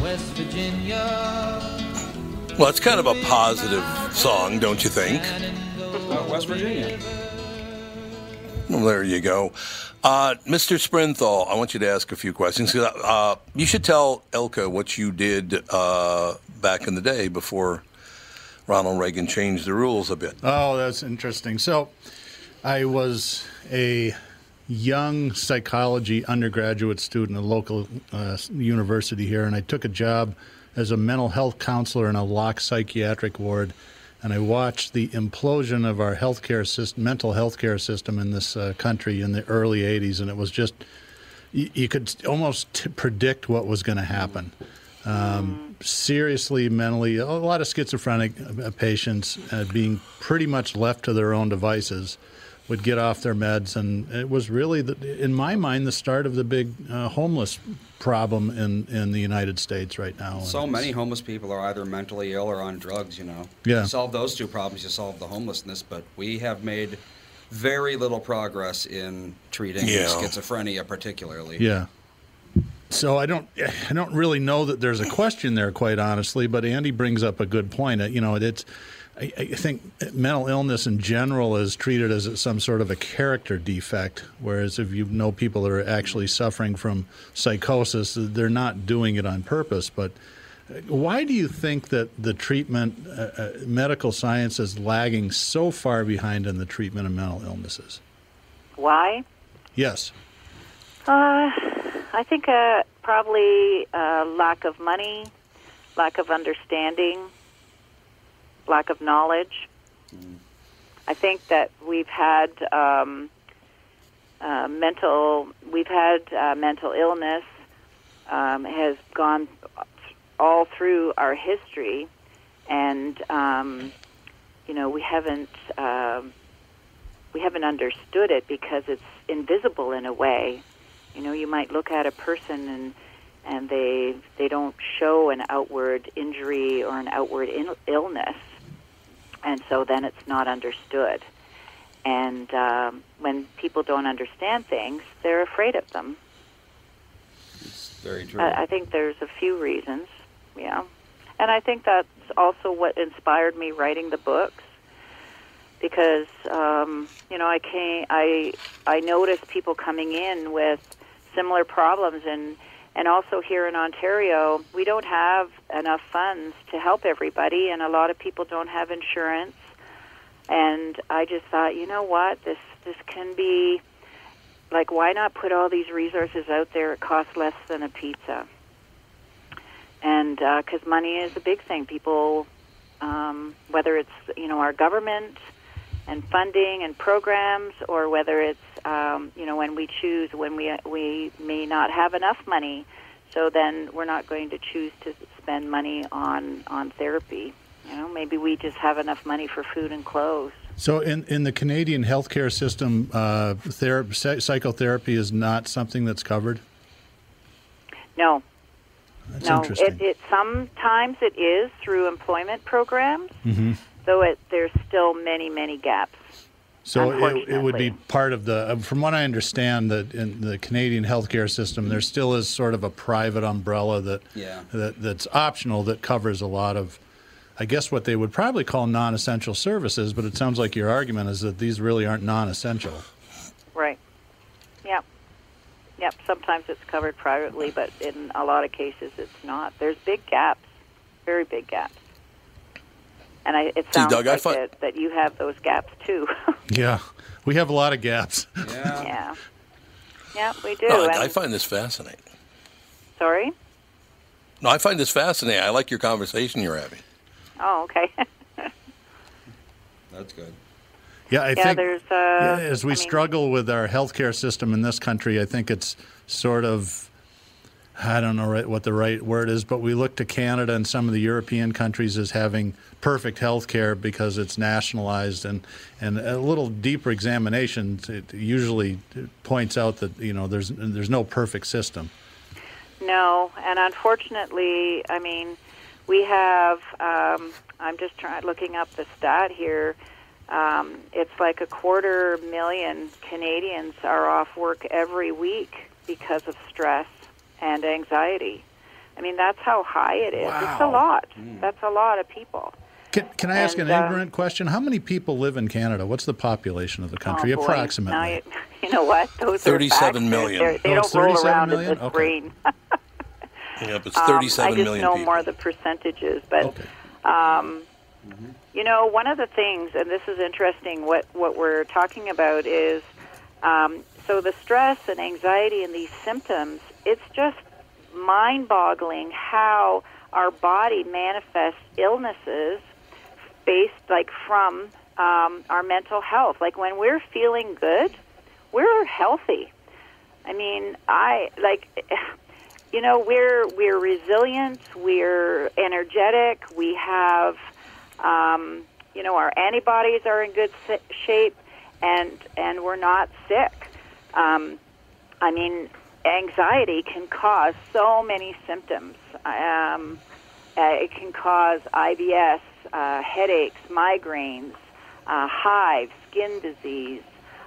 West Virginia. Well, it's kind of a positive song, don't you think? Oh, West Virginia. Well, there you go. Uh, Mr. Sprinthal, I want you to ask a few questions. Uh, you should tell Elka what you did uh, back in the day before Ronald Reagan changed the rules a bit. Oh, that's interesting. So, I was a young psychology undergraduate student at a local uh, university here, and I took a job as a mental health counselor in a locked psychiatric ward. And I watched the implosion of our healthcare system, mental health care system in this uh, country in the early 80s. And it was just, you, you could almost t- predict what was going to happen. Um, seriously, mentally, a lot of schizophrenic uh, patients uh, being pretty much left to their own devices would get off their meds, and it was really, the, in my mind, the start of the big uh, homeless problem in, in the United States right now. So And many homeless people are either mentally ill or on drugs, you know. Yeah. You solve those two problems, you solve the homelessness, but we have made very little progress in treating Yeah. schizophrenia particularly. Yeah. So I don't, I don't really know that there's a question there, quite honestly. But Andy brings up a good point. Uh, You know, it's, I, I think mental illness in general is treated as some sort of a character defect, whereas if you know people that are actually suffering from psychosis, they're not doing it on purpose. But uh, why do you think that the treatment, uh, uh, medical science, is lagging so far behind in the treatment of mental illnesses? Why? Yes. Uh, I think uh, probably uh, lack of money, lack of understanding, lack of knowledge. I think that we've had um, uh, mental, we've had uh, mental illness um, has gone all through our history, and um, you know we haven't um, we haven't understood it because it's invisible in a way. You know, you might look at a person and and they they don't show an outward injury or an outward in, illness, and so then it's not understood. And um, when people don't understand things, they're afraid of them. It's Very true. I, I think there's a few reasons, yeah, and I think that's also what inspired me writing the books because um, you know I came I I noticed people coming in with similar problems and and also here in Ontario we don't have enough funds to help everybody and a lot of people don't have insurance. And I just thought you know what? This this can be like why not put all these resources out there? It costs less than a pizza. And because money is a big thing. People um, whether it's you know our government and funding and programs, or whether it's um, you know when we choose when we we may not have enough money, so then we're not going to choose to spend money on on therapy. You know, maybe we just have enough money for food and clothes. So, in, in the Canadian healthcare system, uh, ther- psychotherapy is not something that's covered. No, That's no. interesting. It, it sometimes it is through employment programs, hmm though it there's still many many gaps. So it, it would be part of the, uh, from what I understand, that in the Canadian healthcare system, there still is sort of a private umbrella that, Yeah. that that's optional that covers a lot of, I guess, what they would probably call non-essential services. But it sounds like your argument is that these really aren't non-essential. Right. Yep. Yep. Sometimes it's covered privately, but in a lot of cases it's not. There's big gaps, very big gaps. And I, it See, sounds Doug, I like fi- that, that you have those gaps too. Yeah, we have a lot of gaps. yeah. Yeah, we do. No, and, I, I find this fascinating. sorry. No, I find this fascinating. I like your conversation you're having. Oh, okay. That's good. Yeah, I yeah, think there's. Uh, Yeah, as we I mean, struggle with our healthcare system in this country, I think it's sort of I don't know what the right word is, but we look to Canada and some of the European countries as having perfect health care because it's nationalized and and a little deeper examination it usually points out that you know there's there's no perfect system. No, and unfortunately, I mean, we have. Um, I'm just trying looking up the stat here. Um, it's like a quarter million Canadians are off work every week because of stress and anxiety. I mean, that's how high it is. It's a Wow. lot. That's a lot of people. Can, can I ask And, an uh, ignorant question? How many people live in Canada? What's the population of the country, Oh, boy. approximately? Now you, you know what? Those 37 are million. They're- They Oh, don't it's roll around million? in this Okay. brain. Yep, it's Um, I just million know people. more of the percentages, but um, you know, one of the things, and this is interesting, what what we're talking about is um, so the stress and anxiety and these symptoms. It's just mind-boggling how our body manifests illnesses based like from um, our mental health. Like when we're feeling good, we're healthy. I mean, I like you know we're we're resilient we're energetic we have um, you know our antibodies are in good shape and and we're not sick um, i mean anxiety can cause so many symptoms um, uh, it can cause ibs uh, headaches migraines uh, hives skin disease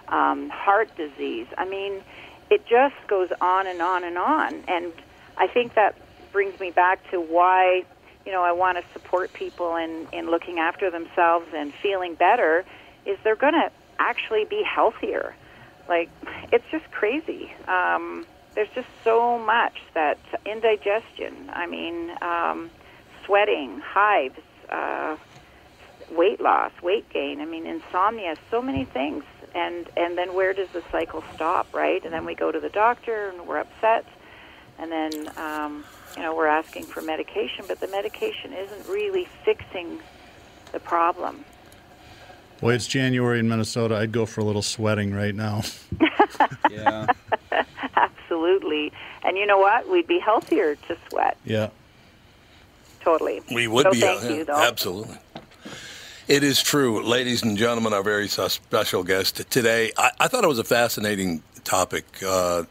um, heart disease i mean it just goes on and on and on. And I think that brings me back to why, you know, I want to support people in, in looking after themselves and feeling better is they're going to actually be healthier. Like, it's just crazy. Um, there's just so much that indigestion, I mean, um, sweating, hives, uh, weight loss, weight gain. I mean, insomnia, so many things. And and then where does the cycle stop, right? And then we go to the doctor and we're upset, and then um, you know we're asking for medication, but the medication isn't really fixing the problem. Boy, it's January in Minnesota. I'd go for a little sweating right now. yeah. Absolutely. And you know what? We'd be healthier to sweat. Yeah. Totally. We would so be. Thank yeah, you, though. Absolutely. It is true. Ladies and gentlemen, our very special guest today. I, I thought it was a fascinating topic. Uh,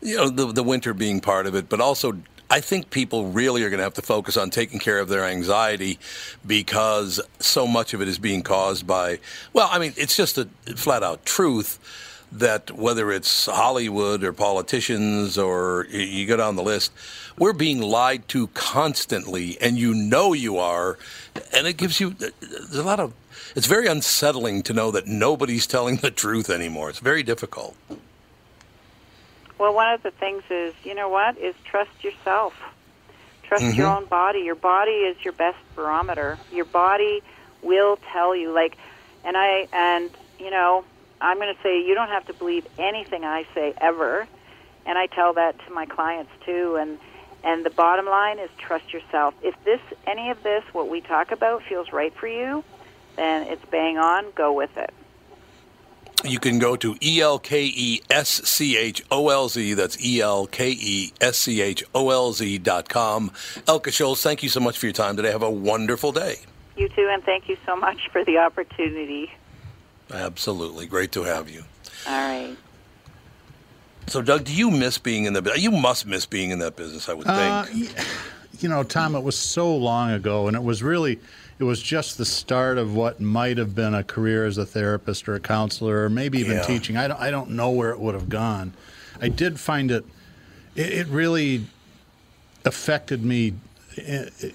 you know, the, the winter being part of it, but also I think people really are going to have to focus on taking care of their anxiety because so much of it is being caused by, well, I mean, it's just a flat out truth that whether it's Hollywood or politicians or you go down the list, we're being lied to constantly, and you know you are, and it gives you a lot of. It's very unsettling to know that nobody's telling the truth anymore. It's very difficult. Well, one of the things is, you know what, is trust yourself. Trust Mm-hmm. your own body. Your body is your best barometer. Your body will tell you like and I and you know, I'm going to say you don't have to believe anything I say ever. And I tell that to my clients too and and the bottom line is trust yourself. If this any of this what we talk about feels right for you, then it's bang on, go with it. You can go to E L K E S C H O L Z. That's E L K E S C H O L Z dot com. Elke Scholz, thank you so much for your time today. Have a wonderful day. You too and thank you so much for the opportunity. Absolutely. Great to have you. All right. So, Doug, do you miss being in the business? You must miss being in that business, I would Uh, think. y- you know, Tom, it was so long ago, and it was really, it was just the start of what might have been a career as a therapist or a counselor, or maybe even Yeah. teaching. I don't, I don't know where it would have gone. I did find it, it, it really affected me. eh, eh,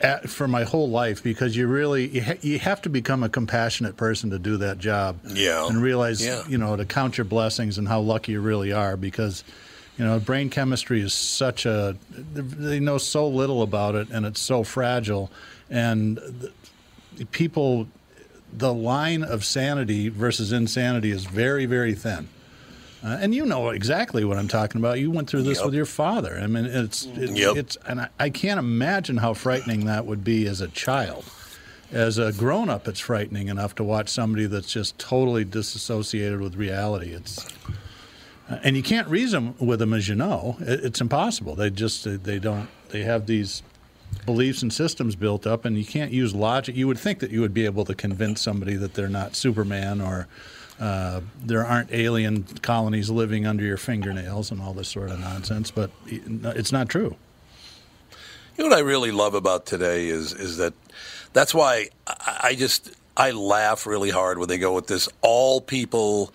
At, for my whole life, because you really you, ha- you have to become a compassionate person to do that job, Yeah. and realize Yeah. you know to count your blessings and how lucky you really are because you know brain chemistry is such a they know so little about it and it's so fragile and the, people the line of sanity versus insanity is very very thin uh, and you know exactly what I'm talking about. You went through this Yep. with your father. I mean, it's it, Yep. it's and I, I can't imagine how frightening that would be as a child. As a grown up, it's frightening enough to watch somebody that's just totally disassociated with reality. It's uh, and you can't reason with them, as you know. It, it's impossible. They just they don't. They have these beliefs and systems built up, and you can't use logic. You would think that you would be able to convince somebody that they're not Superman or uh, there aren't alien colonies living under your fingernails and all this sort of nonsense, but it's not true. You know what I really love about today is is that that's why I, I just I laugh really hard when they go with this all people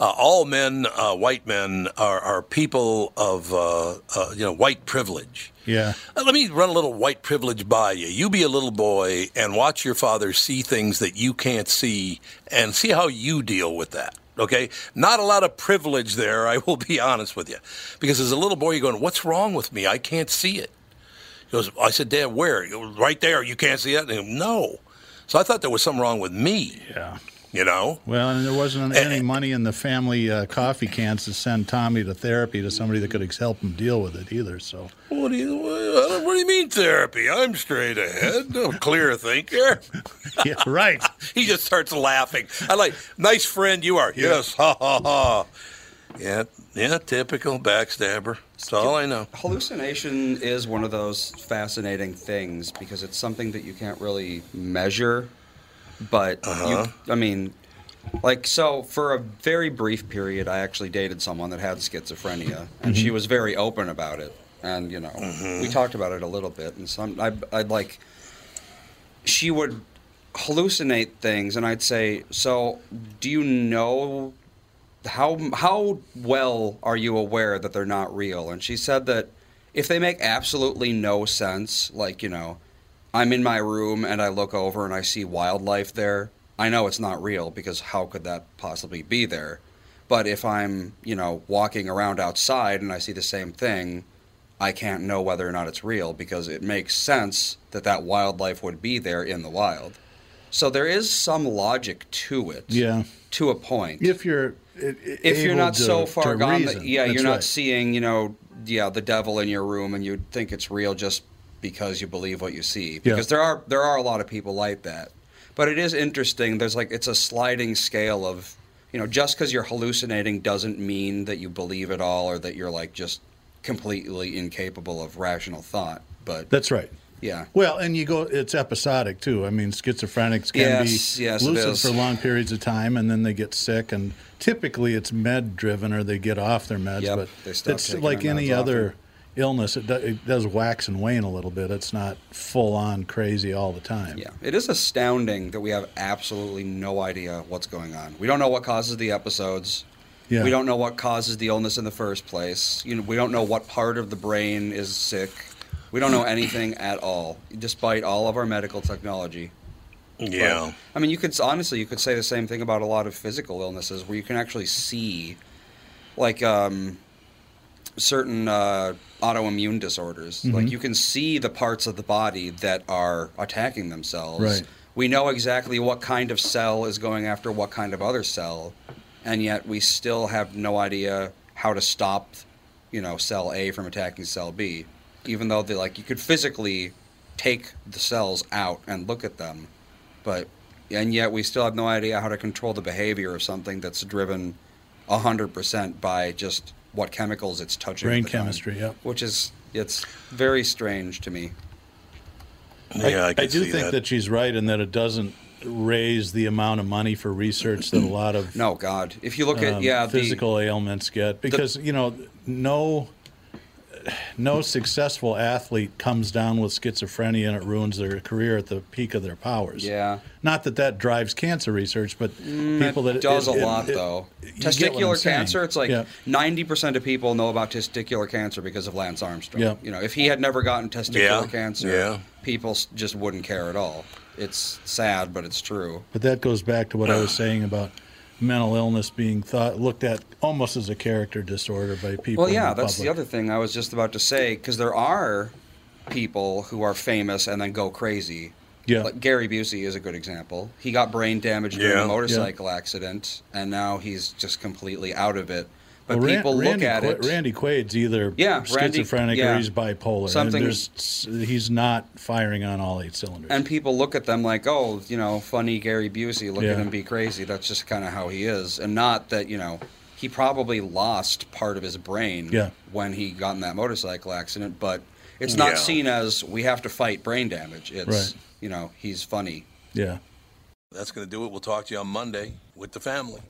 uh, all men, uh, white men, are, are people of uh, uh, you know white privilege. Yeah. Uh, Let me run a little white privilege by you. You be a little boy and watch your father see things that you can't see and see how you deal with that. Okay? Not a lot of privilege there, I will be honest with you. Because as a little boy, you're going, What's wrong with me? I can't see it. He goes, I said, Dad, where? Goes, right there. You can't see it? And he goes, no. So I thought there was something wrong with me. Yeah. You know? Well, and there wasn't any money in the family uh, coffee cans to send Tommy to therapy to somebody that could help him deal with it either. So What do you, what, what do you mean therapy? I'm straight ahead. I'm a clear thinker. yeah, right. he just starts laughing. I like, nice friend you are. Yes, ha ha ha. Yeah, yeah, typical backstabber. That's all I know. Hallucination is one of those fascinating things because it's something that you can't really measure, but Uh-huh. you, I mean, like, so for a very brief period, I actually dated someone that had schizophrenia, and she Mhm. was very open about it. And, you know, Mhm. we talked about it a little bit, and some, I, I'd like, she would hallucinate things, and I'd say, so do you know how how well are you aware that they're not real? And she said that if they make absolutely no sense, like you know, I'm in my room and I look over and I see wildlife there, I know it's not real because how could that possibly be there? But if I'm you know walking around outside and I see the same thing, I can't know whether or not it's real because it makes sense that that wildlife would be there in the wild. So there is some logic to it. Yeah. To a point if you're if you're not so far gone that yeah that's you're not right. seeing you know yeah the devil in your room and you think it's real just because you believe what you see Yeah. because there are there are a lot of people like that but it is interesting there's like it's a sliding scale of you know just because you're hallucinating doesn't mean that you believe it all or that you're like just completely incapable of rational thought but That's right. yeah Well, and you go, it's episodic too. I mean, schizophrenics can Yes, be yes, lucid for long periods of time and then they get sick. And typically it's med driven or they get off their meds. Yep, but it's like any other. Illness, it, do, it does wax and wane a little bit. It's not full on crazy all the time. Yeah, it is astounding that we have absolutely no idea what's going on. We don't know what causes the episodes. Yeah. We don't know what causes the illness in the first place. You know, we don't know what part of the brain is sick. We don't know anything at all, despite all of our medical technology. Yeah. But, I mean, you could honestly, you could say the same thing about a lot of physical illnesses, where you can actually see, like, um, certain uh, autoimmune disorders. Like, Mhm. you can see the parts of the body that are attacking themselves. Right. We know exactly what kind of cell is going after what kind of other cell, and yet we still have no idea how to stop, you know, cell A from attacking cell B, even though they like you could physically take the cells out and look at them, but and yet we still have no idea how to control the behavior of something that's driven hundred percent by just what chemicals it's touching. Brain the time, chemistry, yep. Which is it's very strange to me. Yeah, I, I can do see think that. she's right in that it doesn't raise the amount of money for research that a lot of No, God, if you look at um, yeah the- physical ailments get because you know no no successful athlete comes down with schizophrenia and it ruins their career at the peak of their powers. Yeah. Not that that drives cancer research, but Mm, people it that does it- a it- lot it- though. you get Testicular saying. cancer, it's like Yeah. ninety percent of people know about testicular cancer because of Lance Armstrong. Yeah. You know, if he had never gotten testicular Yeah, cancer, yeah. people just wouldn't care at all. It's sad, but it's true. But that goes back to what I was saying about mental illness being thought looked at almost as a character disorder by people. Well, in yeah, the that's the other thing I was just about to say because there are people who are famous and then go crazy. Yeah. Like Gary Busey is a good example. He got brain damage during Yeah. a motorcycle accident, and now he's just completely out of it. But Well, Ran- people look Randy at Qu- it. Randy Quaid's either Yeah, Randy- schizophrenic yeah. or he's bipolar. Something- And he's not firing on all eight cylinders. And people look at them like, oh, you know, funny Gary Busey, look Yeah. at him be crazy. That's just kind of how he is. And not that, you know, he probably lost part of his brain Yeah. when he got in that motorcycle accident, but it's not Yeah. seen as we have to fight brain damage. It's, Right. you know, he's funny. yeah. That's going to do it. We'll talk to you on Monday with the family.